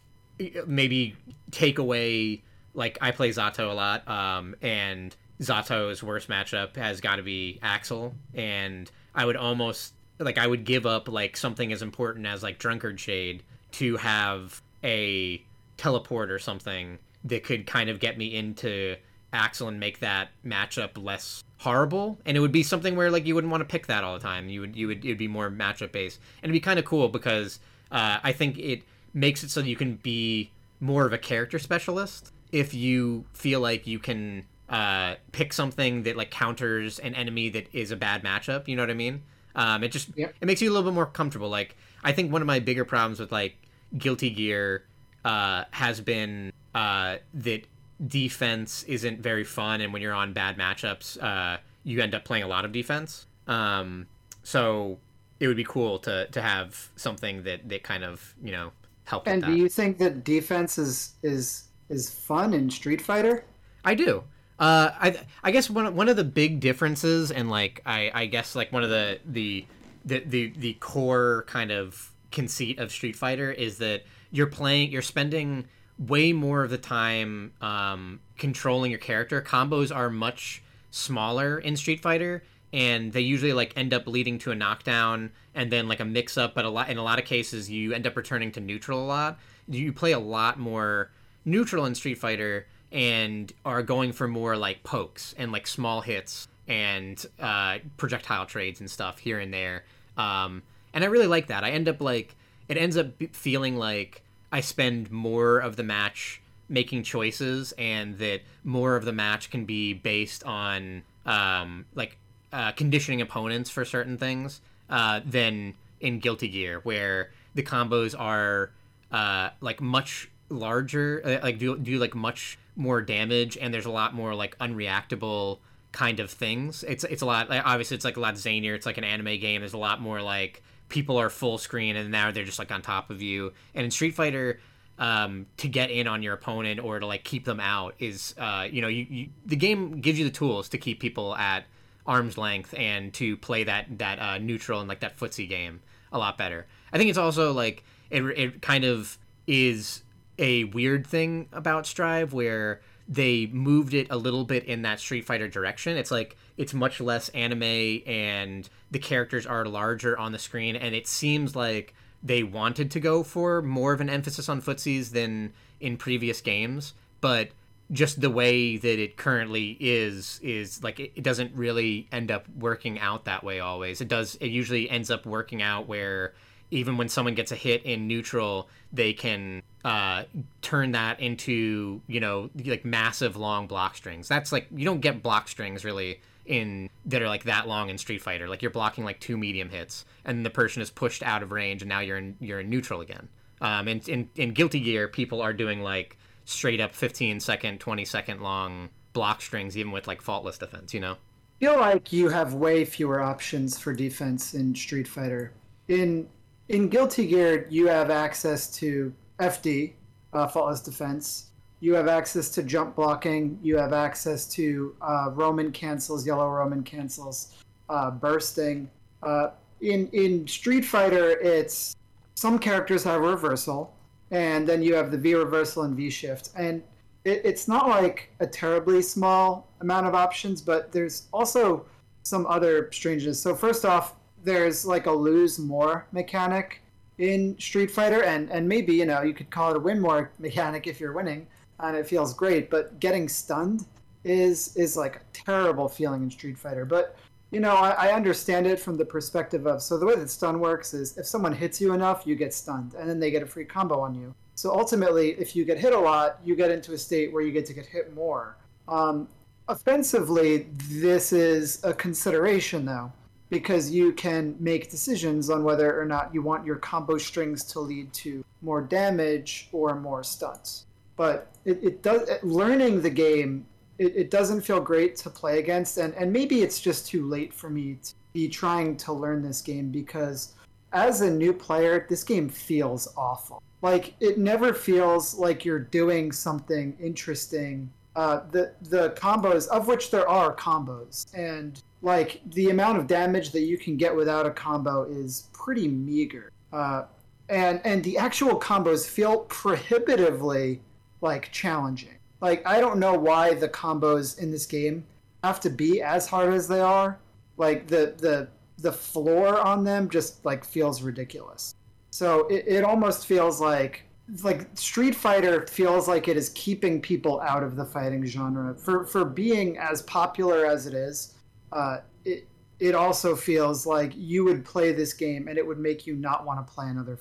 maybe take away like I play Zato a lot, um, and Zato's worst matchup has got to be Axel, and I would almost like I would give up like something as important as like Drunkard Shade to have a teleport or something that could kind of get me into Axel and make that matchup less horrible. And it would be something where like you wouldn't want to pick that all the time. You would you would it would be more matchup based, and it'd be kind of cool because uh, I think it makes it so that you can be more of a character specialist if you feel like you can uh, pick something that like counters an enemy that is a bad matchup. You know what I mean? Um, it just yep. it makes you a little bit more comfortable. Like I think one of my bigger problems with like Guilty Gear uh, has been uh, that defense isn't very fun, and when you're on bad matchups, uh, you end up playing a lot of defense. Um, so it would be cool to to have something that that kind of you know help.
And do you think that defense is is is fun in Street Fighter?
I do. Uh, I I guess one one of the big differences, and like I I guess like one of the the the the, the core kind of conceit of Street Fighter is that you're playing you're spending way more of the time um, controlling your character. Combos are much smaller in Street Fighter, and they usually like end up leading to a knockdown and then like a mix up. But a lot in a lot of cases, you end up returning to neutral a lot. You play a lot more neutral in Street Fighter and are going for more like pokes and like small hits and uh, projectile trades and stuff here and there. Um, and I really like that. I end up like it ends up feeling like I spend more of the match making choices, and that more of the match can be based on um, like uh, conditioning opponents for certain things uh, than in Guilty Gear, where the combos are uh, like much larger, uh, like do do like much more damage, and there's a lot more like unreactable kind of things. It's it's a lot. Like, obviously, it's like a lot zanier. It's like an anime game. There's a lot more like people are full screen, and now they're just like on top of you. And in Street Fighter, um, to get in on your opponent or to like keep them out is uh, you know you, you, the game gives you the tools to keep people at arm's length and to play that that uh, neutral and like that footsie game a lot better. I think it's also like it it kind of is a weird thing about Strive where they moved it a little bit in that Street Fighter direction. It's like it's much less anime and the characters are larger on the screen and it seems like they wanted to go for more of an emphasis on footsies than in previous games, but just the way that it currently is is like it, it doesn't really end up working out that way always. It does it usually ends up working out where even when someone gets a hit in neutral, they can uh, turn that into you know like massive long block strings. That's like you don't get block strings really in that are like that long in Street Fighter. Like you're blocking like two medium hits, and the person is pushed out of range, and now you're in you're in neutral again. Um, and in in Guilty Gear, people are doing like straight up 15 second, 20 second long block strings, even with like faultless defense. You know.
feel like you have way fewer options for defense in Street Fighter. In in Guilty Gear, you have access to FD, uh, faultless defense. You have access to jump blocking. You have access to uh, Roman cancels, yellow Roman cancels, uh, bursting. Uh, in in Street Fighter, it's some characters have reversal, and then you have the V reversal and V shift, and it, it's not like a terribly small amount of options, but there's also some other strangeness. So first off, there's like a lose more mechanic in Street Fighter, and and maybe you know you could call it a win more <laughs> mechanic if you're winning, and it feels great. But getting stunned is is like a terrible feeling in Street Fighter. But you know I, I understand it from the perspective of so the way that stun works is if someone hits you enough, you get stunned, and then they get a free combo on you. So ultimately, if you get hit a lot, you get into a state where you get to get hit more. Um, offensively, this is a consideration though because you can make decisions on whether or not you want your combo strings to lead to more damage or more stunts. But it, it does learning the game. It, it doesn't feel great to play against, and, and maybe it's just too late for me to be trying to learn this game because as a new player, this game feels awful. Like it never feels like you're doing something interesting. Uh, the the combos of which there are combos, and like the amount of damage that you can get without a combo is pretty meager. Uh, and and the actual combos feel prohibitively like challenging. Like I don't know why the combos in this game have to be as hard as they are. Like the the the floor on them just like feels ridiculous. So it, it almost feels like like Street Fighter feels like it is keeping people out of the fighting genre for for being as popular as it is uh, it it also feels like you would play this game and it would make you not want to play another.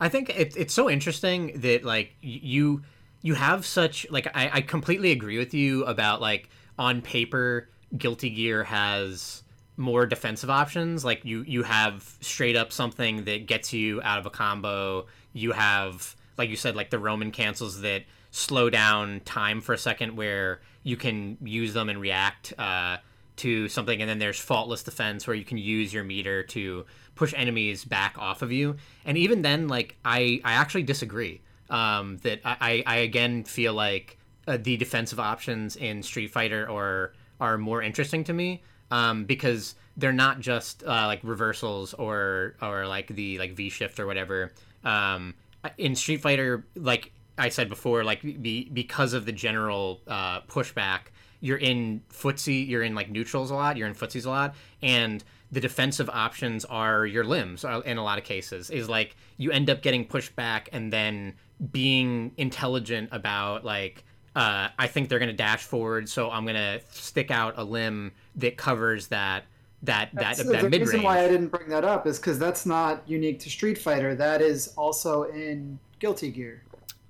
I think it, it's so interesting that like you you have such like I, I completely agree with you about like on paper Guilty Gear has more defensive options. Like you you have straight up something that gets you out of a combo. You have like you said like the Roman cancels that slow down time for a second where you can use them and react. Uh, to something, and then there's faultless defense where you can use your meter to push enemies back off of you. And even then, like I, I actually disagree. Um, that I, I again feel like uh, the defensive options in Street Fighter are are more interesting to me um, because they're not just uh, like reversals or or like the like V shift or whatever. Um, in Street Fighter, like I said before, like be, because of the general uh, pushback, you're in footsie, you're in like neutrals a lot, you're in footsies a lot, and the defensive options are your limbs uh, in a lot of cases. Is like you end up getting pushed back and then being intelligent about like uh, I think they're going to dash forward, so I'm going to stick out a limb that covers that that that's, that, that
the
mid-range.
reason why I didn't bring that up is because that's not unique to Street Fighter. That is also in Guilty Gear.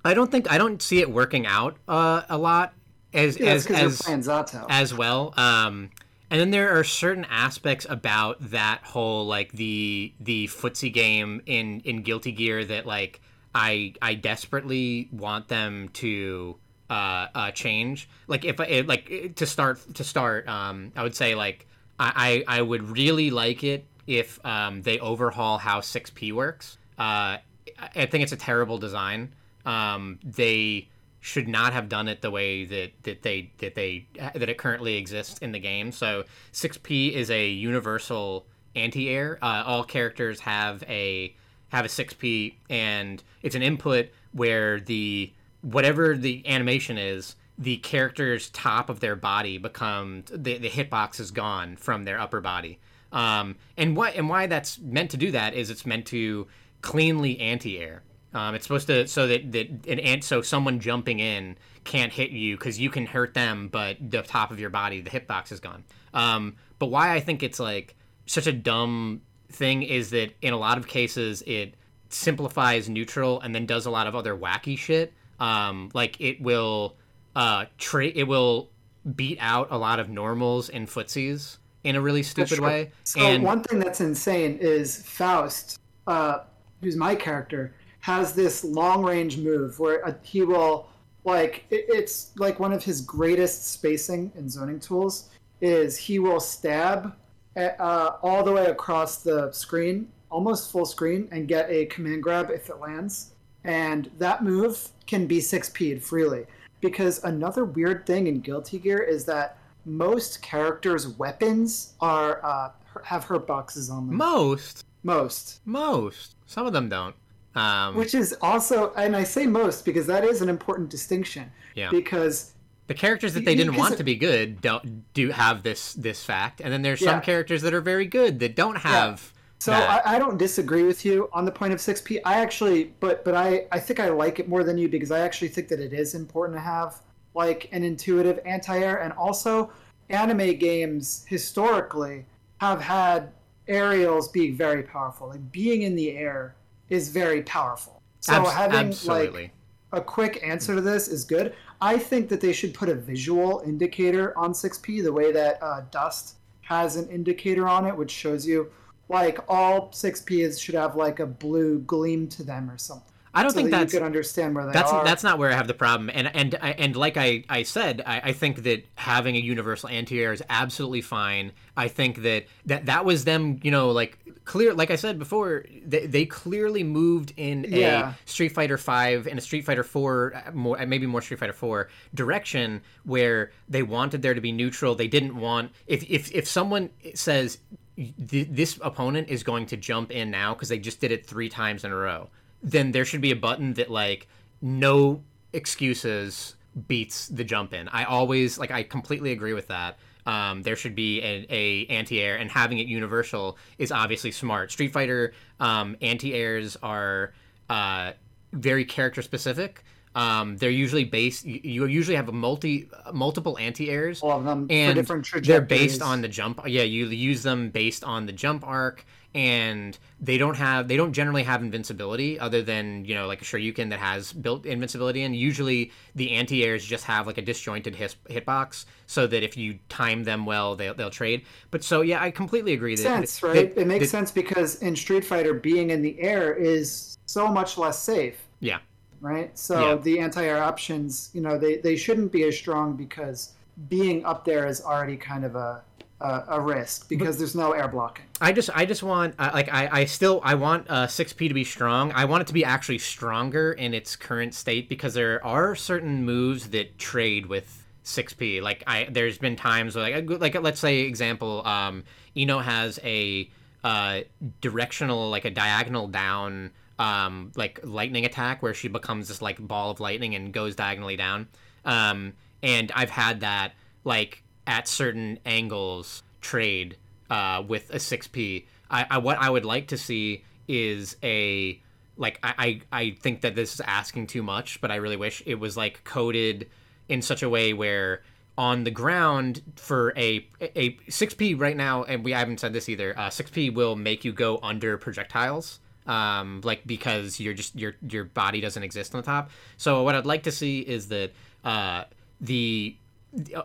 I don't think I don't see it working out uh, a lot as yeah, as as, as well. Um, and then there are certain aspects about that whole like the the footsie game in in Guilty Gear that like I I desperately want them to uh, uh change. Like if I like to start to start, um, I would say like I I, I would really like it if um, they overhaul how 6P works. Uh, I think it's a terrible design. Um, they should not have done it the way that, that they that they that it currently exists in the game. So 6P is a universal anti-air. Uh, all characters have a have a 6P, and it's an input where the whatever the animation is, the character's top of their body becomes the the hitbox is gone from their upper body. Um, and what and why that's meant to do that is it's meant to cleanly anti-air. Um, it's supposed to so that that an ant so someone jumping in can't hit you because you can hurt them, but the top of your body, the hitbox is gone. Um, but why I think it's like such a dumb thing is that in a lot of cases it simplifies neutral and then does a lot of other wacky shit. Um, like it will uh tra- it will beat out a lot of normals and footsies in a really stupid way.
So and one thing that's insane is Faust, uh, who's my character has this long range move where uh, he will like it, it's like one of his greatest spacing and zoning tools is he will stab at, uh, all the way across the screen almost full screen and get a command grab if it lands. And that move can be 6P'd freely. Because another weird thing in Guilty Gear is that most characters' weapons are uh, have hurt boxes on them.
Most,
Most.
most. Some of them don't. Um,
Which is also, and I say most because that is an important distinction.
Yeah.
Because
the characters that they didn't want
it-
to be good don't do have this this fact, and then there's some
Yeah.
characters that are very good that don't have.
So. I, I don't disagree with you on the point of 6P. I actually, but but I, I think I like it more than you because I actually think that it is important to have like an intuitive anti-air, and also anime games historically have had aerials being very powerful. Like being in the air is very powerful. So
Abs-
having
absolutely.
like a quick answer to this is good. I think that they should put a visual indicator on 6P the way that uh, Dust has an indicator on it, which shows you like all 6Ps should have like a blue gleam to them or something.
I don't
so
think
that
that's
you could understand where they
that's
are.
that's not where I have the problem. And and and like I I said, I, I think that having a universal anti-air is absolutely fine. I think that that that was them, you know, like clear. Like I said before, they, they clearly moved in
Yeah.
a Street Fighter Five and a Street Fighter Four, uh, more uh, maybe more Street Fighter Four direction, where they wanted there to be neutral. They didn't want if if if someone says th- this opponent is going to jump in now because they just did it three times in a row, then there should be a button that like no excuses beats the jump in. I always like I completely agree with that. Um, there should be a, a anti-air and having it universal is obviously smart. Street Fighter um, anti-airs are uh, very character specific. Um, they're usually based. You, you usually have a multi multiple anti-airs
all of them for
and
different
they're based on the jump yeah you use them based on the jump arc and they don't have they don't generally have invincibility other than you know like a Shoryuken that has built invincibility and usually the anti-airs just have like a disjointed his, hitbox so that if you time them well they'll, they'll trade but so yeah I completely agree that
sense,
that-
right?
that-
it makes sense because in Street Fighter, being in the air is so much less safe.
yeah
right? So
Yeah.
the anti-air options, you know, they, they shouldn't be as strong because being up there is already kind of a a, a risk because there's no air blocking.
I just I just want uh, like I, I still I want uh, 6P to be strong. I want it to be actually stronger in its current state because there are certain moves that trade with 6P. Like I there's been times where like like let's say example um I-No has a uh directional like a diagonal down um like lightning attack where she becomes this like ball of lightning and goes diagonally down. Um and I've had that like at certain angles trade uh, with a 6p I, I what i would like to see is a like I, I i think that this is asking too much but i really wish it was like coded in such a way where on the ground for a a 6p right now and we haven't said this either uh, 6p will make you go under projectiles um like because you're just your your body doesn't exist on the top so what i'd like to see is that uh the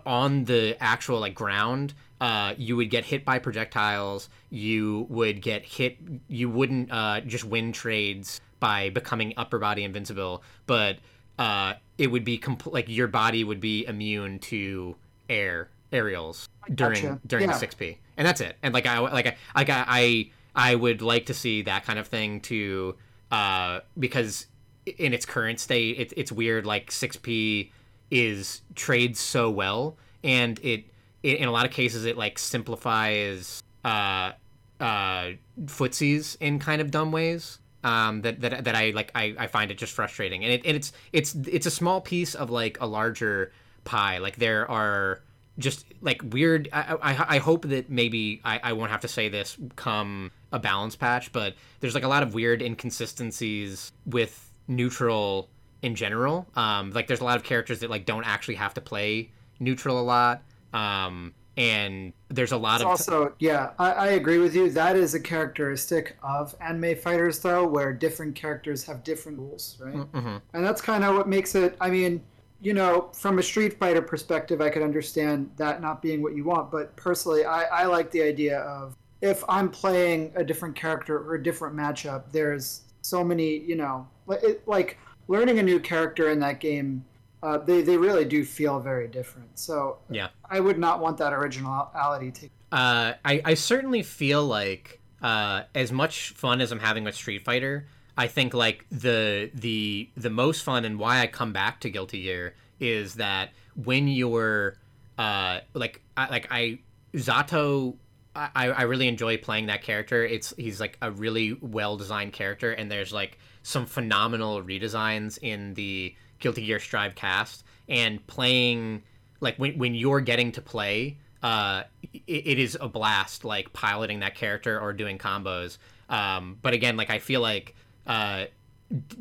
on the actual like ground uh, you would get hit by projectiles you would get hit you wouldn't uh, just win trades by becoming upper body invincible but uh, it would be compl- like your body would be immune to air aerials during
Gotcha.
during
Yeah.
the 6p and that's it and like i like i like I, I i would like to see that kind of thing to uh because in its current state it, it's weird like 6p is trades so well and it, it in a lot of cases it like simplifies uh uh footsies in kind of dumb ways um that that, that i like I, I find it just frustrating. And, it, and it's it's it's a small piece of like a larger pie. Like there are just like weird i i, I hope that maybe I, I won't have to say this come a balance patch but there's like a lot of weird inconsistencies with neutral in general um like there's a lot of characters that like don't actually have to play neutral a lot um and there's a lot
It's
of
also, yeah, I, I agree with you. That is a characteristic of anime fighters, though, where different characters have different rules, right?
mm-hmm.
And that's kind of what makes it. I mean, you know, from a Street Fighter perspective, I could understand that not being what you want. But personally, I, I like the idea of if I'm playing a different character or a different matchup, there's so many, you know, like- it, like learning a new character in that game. Uh, they, they really do feel very different. So
yeah
I would not want that originality to
uh, I, I certainly feel like uh, as much fun as I'm having with Street Fighter, I think like the the the most fun and why I come back to Guilty Gear is that when you're uh, like I, like I Zato I, I really enjoy playing that character. It's he's like a really well designed character, and there's like some phenomenal redesigns in the Guilty Gear Strive cast. And playing like when when you're getting to play, uh, it, it is a blast. Like piloting that character or doing combos. Um, but again, like I feel like uh,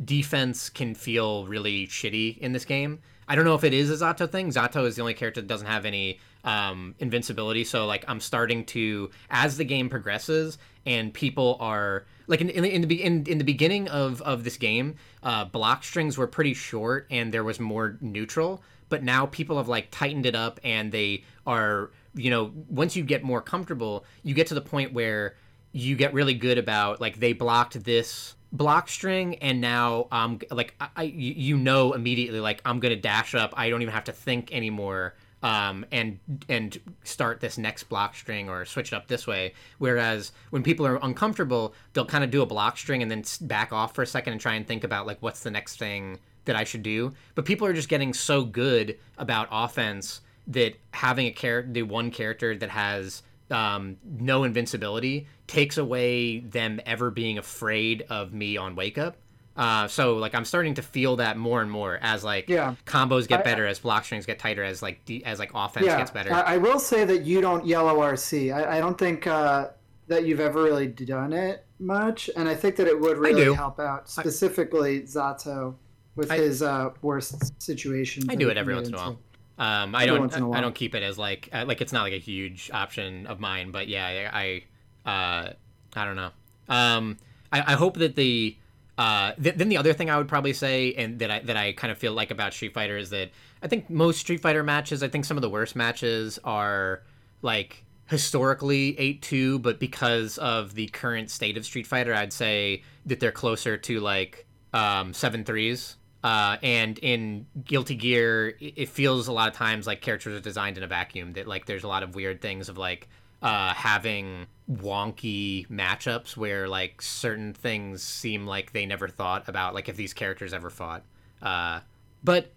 defense can feel really shitty in this game. I don't know if it is a Zato thing. Zato is the only character that doesn't have any um, invincibility. So like I'm starting to as the game progresses and people are like in, in, in the in, in the beginning of of this game, uh, block strings were pretty short and there was more neutral. But now people have like tightened it up and they are you know once you get more comfortable, you get to the point where you get really good about like they blocked this block string and now um like I you know immediately like I'm gonna dash up I don't even have to think anymore um, and and start this next block string or switch it up this way. Whereas when people are uncomfortable, they'll kind of do a block string and then back off for a second and try and think about like what's the next thing that I should do. But people are just getting so good about offense that having a character, the one character that has um, no invincibility, takes away them ever being afraid of me on wake up. Uh, so like I'm starting to feel that more and more as like
Yeah.
combos get
I-
better, as block strings get tighter, as like de- as like offense
yeah,
gets better.
I, I will say that you don't yellow RC. I, I don't think uh, that you've ever really done it much, and I think that it would really help out specifically Zato with
I-
his uh, worst situations.
I do it every once in a while. Um, I don't.
once in a
I don't keep it as like uh, like it's not like a huge option of mine, but yeah, I I, uh, I don't know. Um, I, I hope that the uh, th- then the other thing I would probably say, and that I that I kind of feel like about Street Fighter is that I think most Street Fighter matches, I think some of the worst matches are like historically 8-2 but because of the current state of street fighter i'd say that they're closer to like um 7-3s uh, and in guilty gear it it feels a lot of times like characters are designed in a vacuum that like there's a lot of weird things of like uh, having wonky matchups where like certain things seem like they never thought about like if these characters ever fought uh, but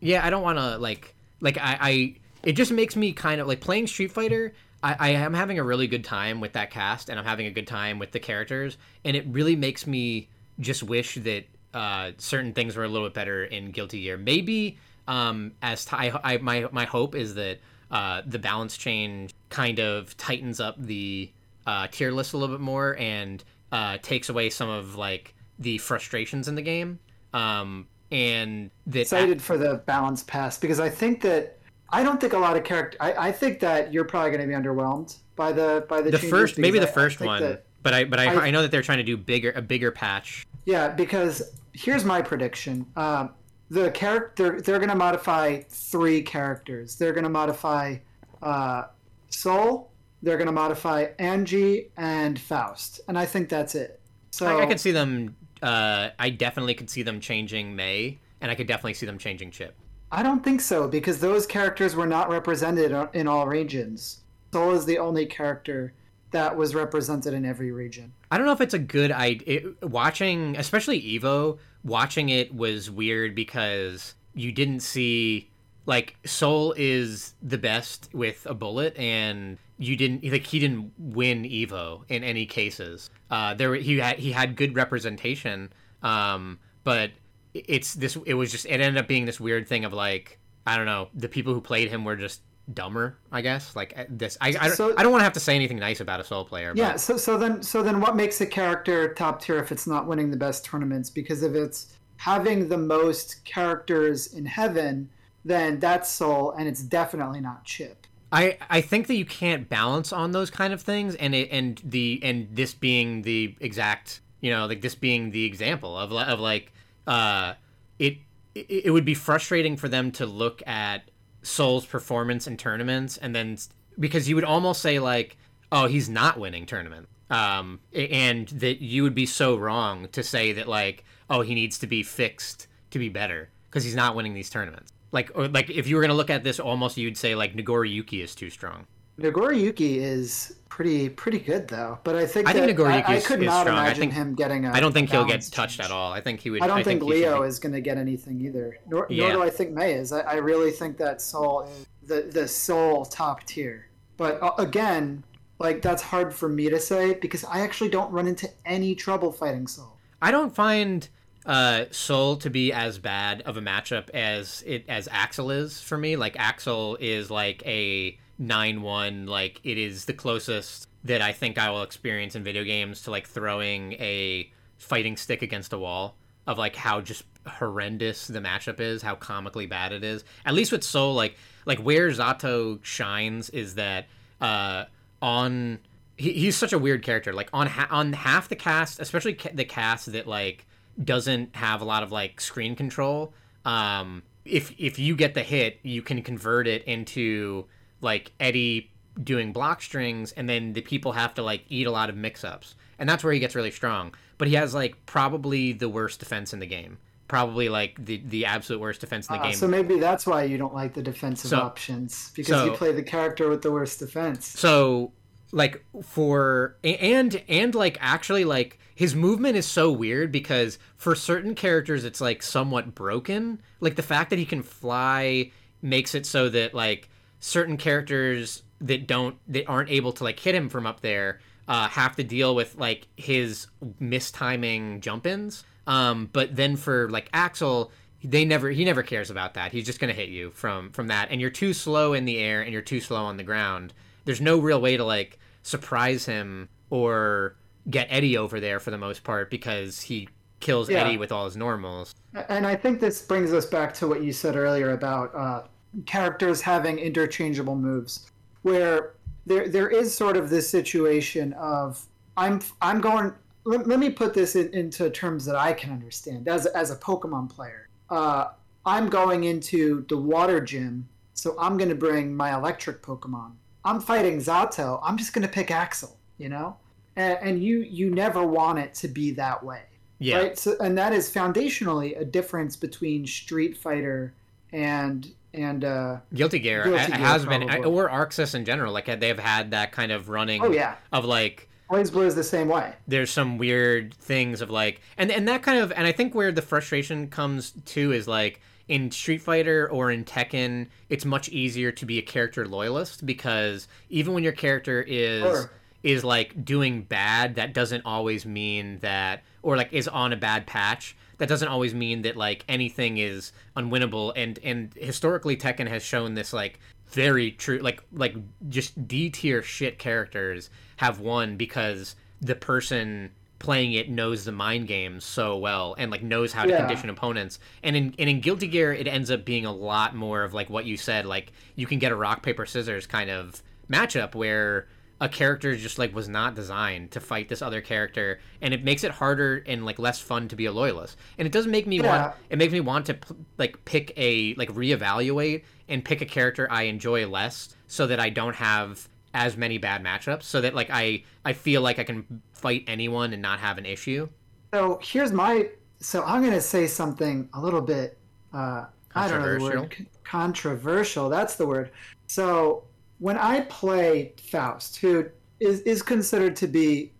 yeah, I don't want to like like I, I it just makes me kind of like playing Street Fighter. I, I am having a really good time with that cast, and I'm having a good time with the characters, and it really makes me just wish that uh, certain things were a little bit better in Guilty Gear. Maybe um, as ti I, I my my hope is that uh, the balance change kind of tightens up the uh, tier list a little bit more and uh, takes away some of like the frustrations in the game. Um, and that
excited for the balance pass because I think that I don't think a lot of character. I, I think that you're probably going to be underwhelmed by the by the
the first maybe the
I- I
first
think
one
that-
but i but I,
I-
I know that they're trying to do bigger a bigger patch
Yeah, because here's my prediction. Um, the character they're going to modify three characters. They're going to modify uh, Soul. They're going to modify Anji and Faust, and I think that's it. So
I, I could see them uh i definitely could see them changing may and i could definitely see them changing chip
I don't think so because those characters were not represented in all regions. Soul is the only character that was represented in every region.
i don't know if it's a good idea watching especially evo watching it was weird because you didn't see like soul is the best with a bullet and you didn't like he didn't win evo in any cases uh there he had he had good representation um but it's this it was just it ended up being this weird thing of like i don't know the people who played him were just dumber i guess like uh, this i i,
So-
I don't want to have to say anything nice about a soul player
Yeah,
but
so so then so then what makes a character top tier if it's not winning the best tournaments? Because if it's having the most characters in heaven, then that's Soul, and it's definitely not Chip.
I I think that you can't balance on those kind of things, and it and the and this being the exact you know like this being the example of of like uh it it, would be frustrating for them to look at Soul's performance in tournaments and then because you would almost say like oh he's not winning tournament um and that you would be so wrong to say that like oh he needs to be fixed to be better because he's not winning these tournaments like or like if you were gonna look at this almost you'd say like Nagoriyuki is too strong
Nagoriyuki is pretty pretty good though, but I think
I think
that-
Nagoriyuki
I, I
is-
could
is
not
strong. I think-
him getting. I
I don't think he'll get touched at all. I think he would.
I don't think,
he should
Leo is going to get anything either. Nor,
Yeah.
nor do I think May is. I, I really think that Soul is the the Soul top tier. But uh, again, like that's hard for me to say because I actually don't run into any trouble fighting Soul.
I don't find uh, Soul to be as bad of a matchup as it as Axel is for me. Like Axel is like a nine one. Like it is the closest that I think I will experience in video games to like throwing a fighting stick against a wall of like how just horrendous the matchup is, how comically bad it is. At least with Soul, like like where Zato shines is that uh, on he, he's such a weird character. Like on ha- on half the cast, especially ca- the cast that like doesn't have a lot of like screen control. Um, if if you get the hit, you can convert it into like Eddie doing block strings, and then the people have to like eat a lot of mix ups, and that's where he gets really strong. But he has like probably the worst defense in the game. Probably like the the absolute worst defense in the
Ah,
game.
so maybe that's why you don't like the defensive
So-
options because you play the character with the worst defense.
so like for and and like actually like his movement is so weird because for certain characters it's like somewhat broken. Like the fact that he can fly makes it so that like certain characters that don't that aren't able to like hit him from up there uh, have to deal with like his mistiming jump ins um but then for like axel they never he never cares about that. He's just gonna hit you from from that. And you're too slow in the air and you're too slow on the ground there's no real way to like surprise him or get Eddie over there for the most part because he kills
Yeah.
Eddie with all his normals.
And I think this brings us back to what you said earlier about uh, characters having interchangeable moves, where there there is sort of this situation of I'm I'm going. Let, let me put this in, into terms that I can understand as as a Pokemon player. Uh, I'm going into the water gym, so I'm going to bring my electric Pokemon. I'm fighting Zato. I'm just going to pick Axel. You know, and, and you you never want it to be that way
Yeah.
right so and that is foundationally a difference between street fighter and and uh
Guilty Gear
Guilty Gear,
has been or ArcSys in general like they've had that kind of running
oh yeah
of like
BlazBlue is the same way
there's some weird things of like and and that kind of and I think where the frustration comes too is like in Street Fighter or in Tekken it's much easier to be a character loyalist because even when your character is
Sure.
is like doing bad that doesn't always mean that or like is on a bad patch that doesn't always mean that like anything is unwinnable and and historically Tekken has shown this like very true like like just D tier shit characters have won because the person playing it knows the mind games so well and like knows how to
Yeah.
condition opponents and in and in Guilty Gear it ends up being a lot more of like what you said like you can get a rock paper scissors kind of matchup where a character just like was not designed to fight this other character and it makes it harder and like less fun to be a loyalist and it doesn't make me
Yeah.
want it makes me want to like pick a like reevaluate and pick a character I enjoy less so that I don't have as many bad matchups so that like I I feel like I can fight anyone and not have an issue.
So here's my so i'm going to say something a little bit uh i don't know the
Controversial?
word controversial that's the word. So when i play faust who is is considered to be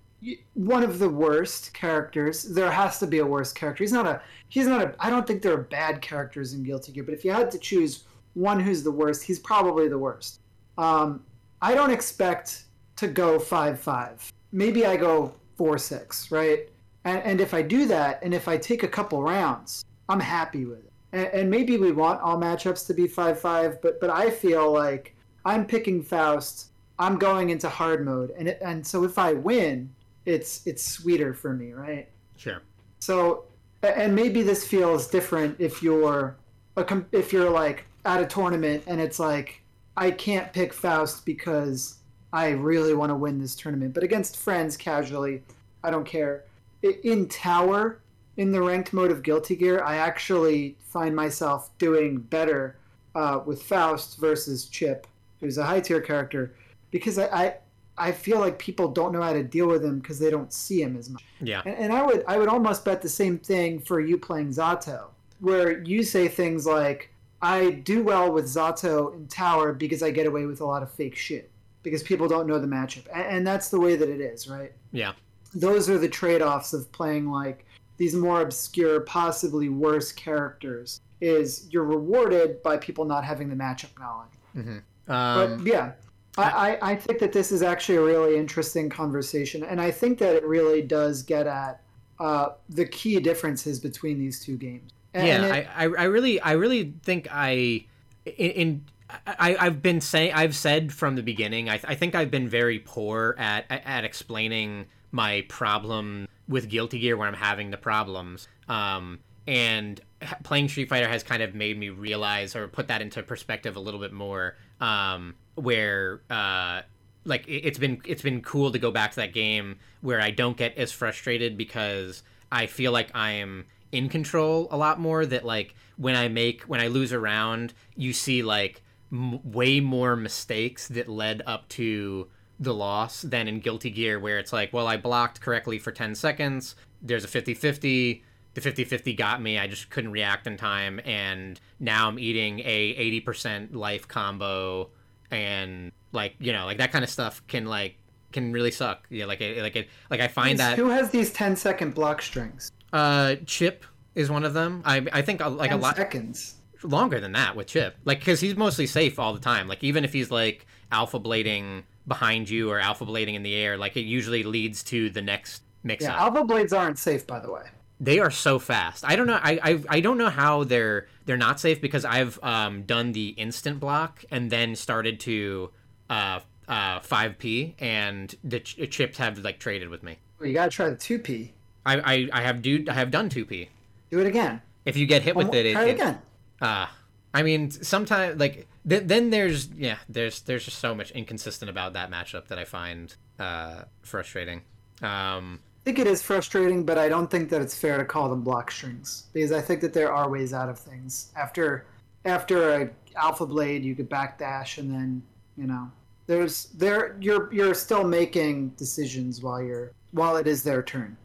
one of the worst characters there has to be a worse character. He's not a he's not a i don't think there are bad characters in guilty gear but if you had to choose one who's the worst he's probably the worst. Um, i don't expect to go 5-5 maybe i go 4-6 right? And, and if i do that and if i take a couple rounds i'm happy with it. And, and maybe we want all matchups to be 5-5 but but i feel like i'm picking faust. I'm going into hard mode. And it, and so if i win it's it's sweeter for me right?
Sure.
So, and maybe this feels different if you're a, if you're like at a tournament and it's like I can't pick Faust because I really want to win this tournament, but against friends casually, I don't care. In Tower, in the ranked mode of Guilty Gear, I actually find myself doing better uh, with Faust versus Chip, who's a high tier character, because I, I I feel like people don't know how to deal with him because they don't see him as much.
yeah
And, and I would I would almost bet the same thing for you playing Zato, where you say things like, "I do well with Zato in Tower because I get away with a lot of fake shit." because people don't know the matchup, and, and that's the way that it is, right?
Yeah.
Those are the trade-offs of playing like these more obscure, possibly worse characters. Is you're rewarded by people not having the matchup knowledge.
Mm-hmm.
Um, but yeah, I, I, I think that this is actually a really interesting conversation, and I think that it really does get at uh, the key differences between these two games. And,
yeah,
it,
I, I really, I really think I, in, in I, I've been saying, I've said from the beginning, I, I think I've been very poor at at explaining my problem with Guilty Gear when I'm having the problems. Um, and playing Street Fighter has kind of made me realize or put that into perspective a little bit more. Um, where uh, like it's been it's been cool to go back to that game where I don't get as frustrated because I feel like I am in control a lot more. That like when I make when I lose a round, you see like m- way more mistakes that led up to the loss than in Guilty Gear, where it's like, well, I blocked correctly for 10 seconds. There's a 50 50. The 50 50 got me. I just couldn't react in time. And now I'm eating a 80% life combo. And like, you know, like that kind of stuff can like, can really suck. Yeah, like it, like it, like I find that
who has these 10 second block strings?
Uh, Chipp is one of them. I I think uh, like a lot of
seconds
longer than that with Chipp. Like because he's mostly safe all the time. Like even if he's like alpha blading behind you or alpha blading in the air, like it usually leads to the next mix
yeah,
up.
alpha blades aren't safe, by the way.
They are so fast. I don't know. I, I I don't know how they're they're not safe because I've um, done the instant block and then started to uh uh 5p and the ch- chips have like traded with me.
Well, you gotta try the 2p.
I I, I have do I have done 2p.
Do it again.
If you get hit with it, it,
try it, again.
Uh, I mean, sometimes like th- then there's yeah, there's there's just so much inconsistent about that matchup that I find uh, frustrating. Um,
I think it is frustrating, but I don't think that it's fair to call them block strings because I think that there are ways out of things. After after a alpha blade, you could backdash, and then you know there's there you're you're still making decisions while you're while it is their turn.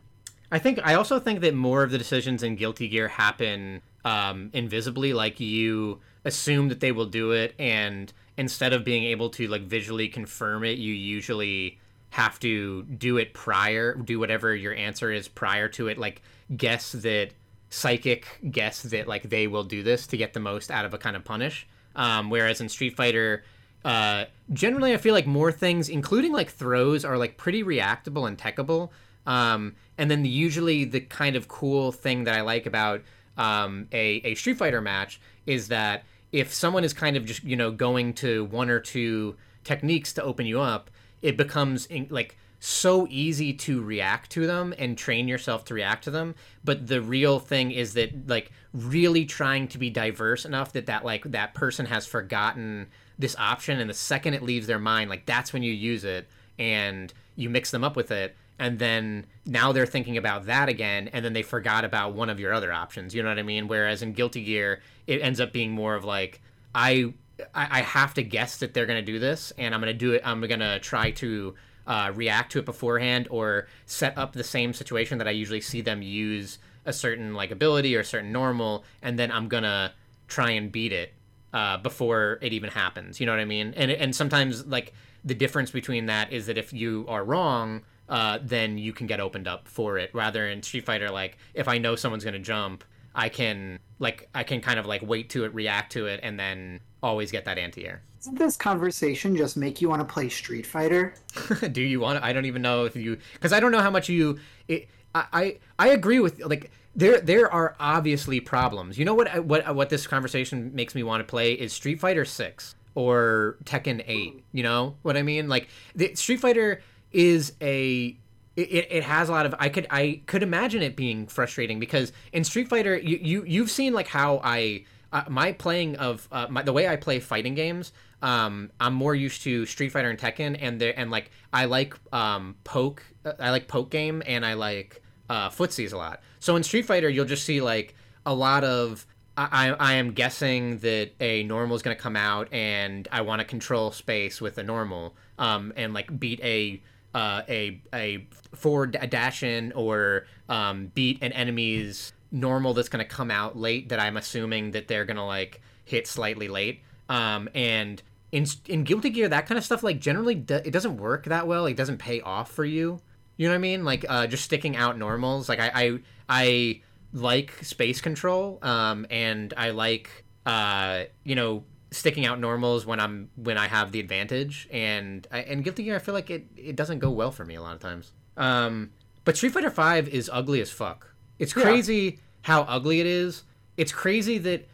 I think I also think that more of the decisions in Guilty Gear happen um, invisibly. Like you assume that they will do it, and instead of being able to like visually confirm it, you usually have to do it prior, do whatever your answer is prior to it. Like guess that psychic guess that like they will do this to get the most out of a kind of punish. Um, whereas in Street Fighter, uh, generally I feel like more things, including like throws, are like pretty reactable and techable. Um, and then the, usually the kind of cool thing that I like about um, a, a Street Fighter match is that if someone is kind of just you know going to one or two techniques to open you up, it becomes in, like so easy to react to them and train yourself to react to them. But the real thing is that like really trying to be diverse enough that that like that person has forgotten this option. And the second it leaves their mind like that's when you use it and you mix them up with it and then now they're thinking about that again and then they forgot about one of your other options. You know what i mean? Whereas in guilty gear it ends up being more of like i i, have to guess that they're going to do this and i'm going to do it i'm going to try to uh, react to it beforehand or set up the same situation that i usually see them use a certain like ability or a certain normal and then i'm gonna try and beat it uh, before it even happens. You know what i mean? And and sometimes like the difference between that is that if you are wrong uh, then you can get opened up for it. Rather in Street Fighter, like if I know someone's gonna jump, I can like I can kind of like wait to it, react to it, and then always get that anti-air.
Doesn't this conversation just make you want to play Street Fighter? <laughs>
Do you want? To, I don't even know if you because I don't know how much you. It, I, I I agree with like there there are obviously problems. You know what what what this conversation makes me want to play is Street Fighter Six or Tekken Eight. You know what I mean? Like the Street Fighter is a it, it has a lot of I could I could imagine it being frustrating because in Street Fighter you, you you've seen like how I uh, my playing of uh, my, the way I play fighting games um, I'm more used to Street Fighter and Tekken and there and like I like um, poke I like poke game and I like uh, footsies a lot. So in Street Fighter you'll just see like a lot of I, I am guessing that a normal is going to come out and I want to control space with a normal um, and like beat a uh, a a forward dash in or um, beat an enemy's normal that's going to come out late that I'm assuming that they're going to like hit slightly late. Um, and in in Guilty Gear, that kind of stuff like generally do, it doesn't work that well. It doesn't pay off for you. You know what I mean? Like uh, just sticking out normals. Like I I, I like space control, um, and I like uh, you know sticking out normals when I'm when I have the advantage. And I, and Guilty Gear, I feel like it it doesn't go well for me a lot of times. Um, but Street Fighter Five is ugly as fuck. It's crazy yeah. how ugly it is. It's crazy that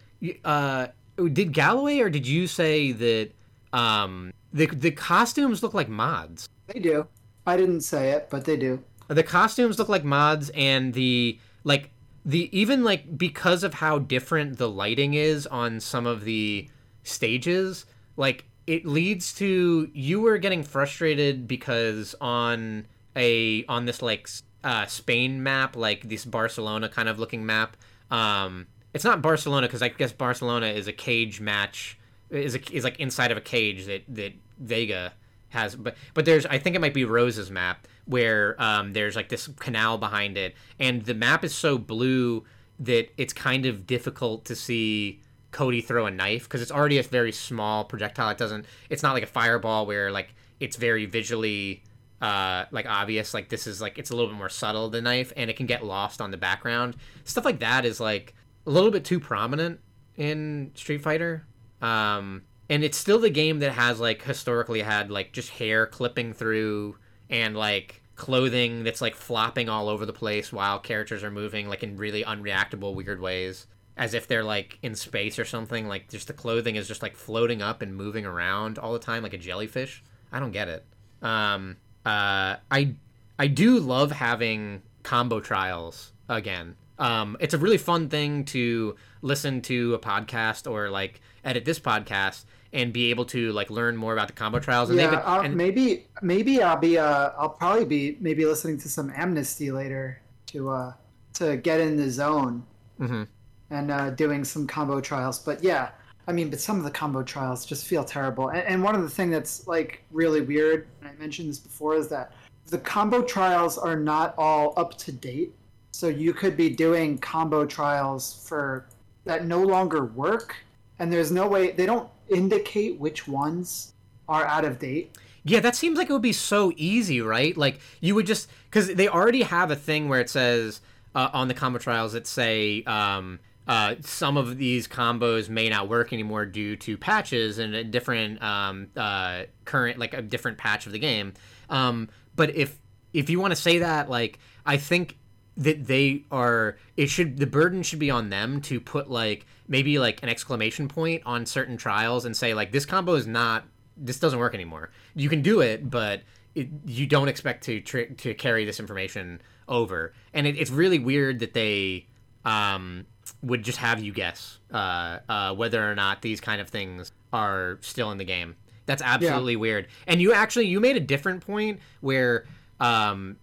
uh, did Galloway or did you say that um, the the costumes look like mods?
They do. I didn't say it, but they do.
The costumes look like mods, and the like the even like because of how different the lighting is on some of the stages, like it leads to you were getting frustrated because on a on this like uh, Spain map, like this Barcelona kind of looking map. Um, it's not Barcelona because I guess Barcelona is a cage match is a, is like inside of a cage that that Vega has, but but there's I think it might be Rose's map where um, there's like this canal behind it, and the map is so blue that it's kind of difficult to see Cody throw a knife because it's already a very small projectile. It doesn't. It's not like a fireball where like it's very visually uh, like obvious. Like this is like it's a little bit more subtle the knife, and it can get lost on the background. Stuff like that is like a little bit too prominent in Street Fighter. Um, and it's still the game that has like historically had like just hair clipping through and like clothing that's like flopping all over the place while characters are moving like in really unreactable weird ways as if they're like in space or something like just the clothing is just like floating up and moving around all the time like a jellyfish i don't get it um uh i i do love having combo trials again um it's a really fun thing to listen to a podcast or like edit this podcast and be able to like learn more about the combo trials. And
yeah,
and,
maybe maybe I'll be uh I'll probably be maybe listening to some Amnesty later to uh to get in the zone
mm-hmm.
And uh, doing some combo trials. But yeah, I mean, but some of the combo trials just feel terrible. And, and one of the thing that's like really weird, and I mentioned this before, is that the combo trials are not all up to date. So you could be doing combo trials for that no longer work, and there's no way they don't indicate which ones are out of date.
Yeah, that seems like it would be so easy, right? Like you would just because they already have a thing where it says uh, on the combo trials that say um, uh, some of these combos may not work anymore due to patches and a different um, uh, current, like a different patch of the game. Um, but if if you want to say that, like I think that they are it should the burden should be on them to put like maybe like an exclamation point on certain trials and say like this combo is not this doesn't work anymore you can do it but it, you don't expect to tr- to carry this information over and it, it's really weird that they um, would just have you guess uh, uh, whether or not these kind of things are still in the game that's absolutely yeah. weird and you actually you made a different point where um,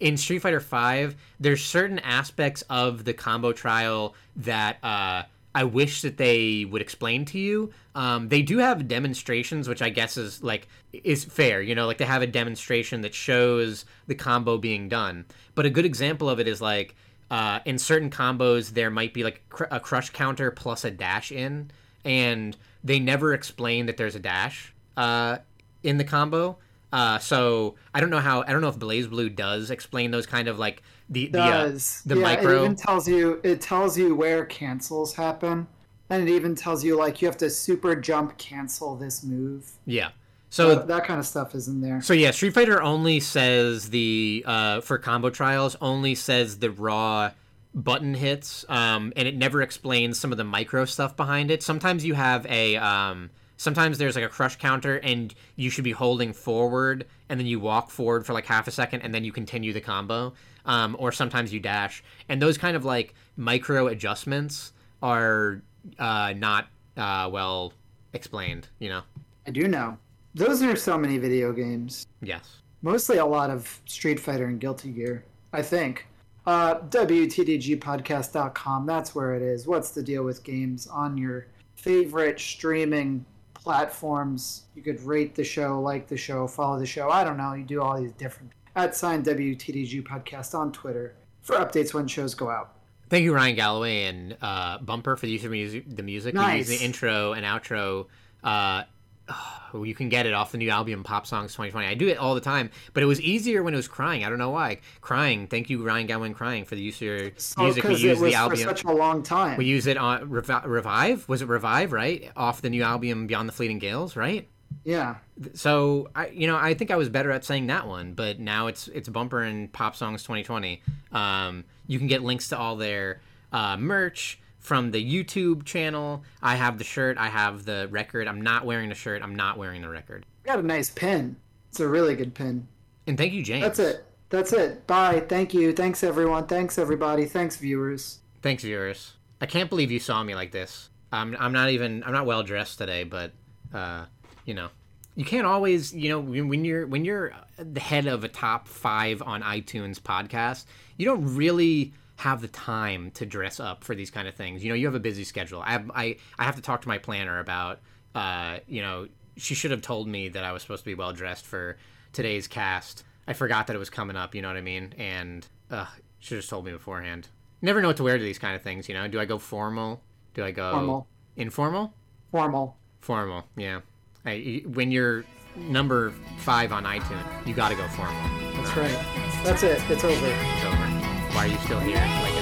in Street Fighter Five, there's certain aspects of the combo trial that uh, I wish that they would explain to you. Um, they do have demonstrations, which I guess is like is fair. You know, like they have a demonstration that shows the combo being done. But a good example of it is like uh, in certain combos there might be like a crush counter plus a dash in, and they never explain that there's a dash uh, in the combo. Uh, so I don't know how I don't know if BlazBlue does explain those kind of like the the uh, the
yeah,
micro.
It even tells you it tells you where cancels happen, and it even tells you like you have to super jump cancel this move.
Yeah. So
that, that kind of stuff is in there.
So yeah, Street Fighter only says the uh, for combo trials only says the raw button hits, um, and it never explains some of the micro stuff behind it. Sometimes you have a um, sometimes there's like a crush counter and you should be holding forward and then you walk forward for like half a second and then you continue the combo um, or sometimes you dash and those kind of like micro adjustments are uh, not uh, well explained you know
i do know those are so many video games
yes
mostly a lot of street fighter and guilty gear i think uh, wtdgpodcast.com that's where it is what's the deal with games on your favorite streaming platforms. You could rate the show, like the show, follow the show. I don't know. You do all these different at sign WTDG podcast on Twitter for updates when shows go out.
Thank you, Ryan Galloway and uh, Bumper, for the use of music, the music.
Nice.
use the intro and outro uh, oh, you can get it off the new album Pop Songs 2020. I do it all the time, but it was easier when it was crying. I don't know why. Crying. Thank you, Ryan Gowen, crying for the use of your
So,
music. We use the album.
for such a long time.
We use it on Revi- Revive. Was it Revive? Right off the new album Beyond the Fleeting Gales. Right.
yeah.
So I, you know, I think I was better at saying that one, but now it's it's bumper and pop songs 2020. Um, you can get links to all their uh, merch from the YouTube channel. I have the shirt. I have the record. I'm not wearing the shirt. I'm not wearing the record.
Got a nice pin. It's a really good pin.
And thank you, James.
That's it. That's it. Bye. Thank you. Thanks everyone. Thanks everybody. Thanks viewers.
Thanks, viewers. I can't believe you saw me like this. I'm I'm not even I'm not well dressed today, but uh, you know, you can't always you know when when you're when you're the head of a top five on iTunes podcast, you don't really have the time to dress up for these kind of things. You know, you have a busy schedule. I have, I I have to talk to my planner about uh, you know, she should have told me that I was supposed to be well dressed for today's cast. I forgot that it was coming up, you know what I mean? And uh, should have told me beforehand. Never know what to wear to these kind of things, you know? Do I go formal? Do I go
Formal.
informal?
Formal.
Formal, yeah. I, when you're number five on iTunes, you got to go formal.
That's right. That's it. It's over.
It's over. Why are you still here? Like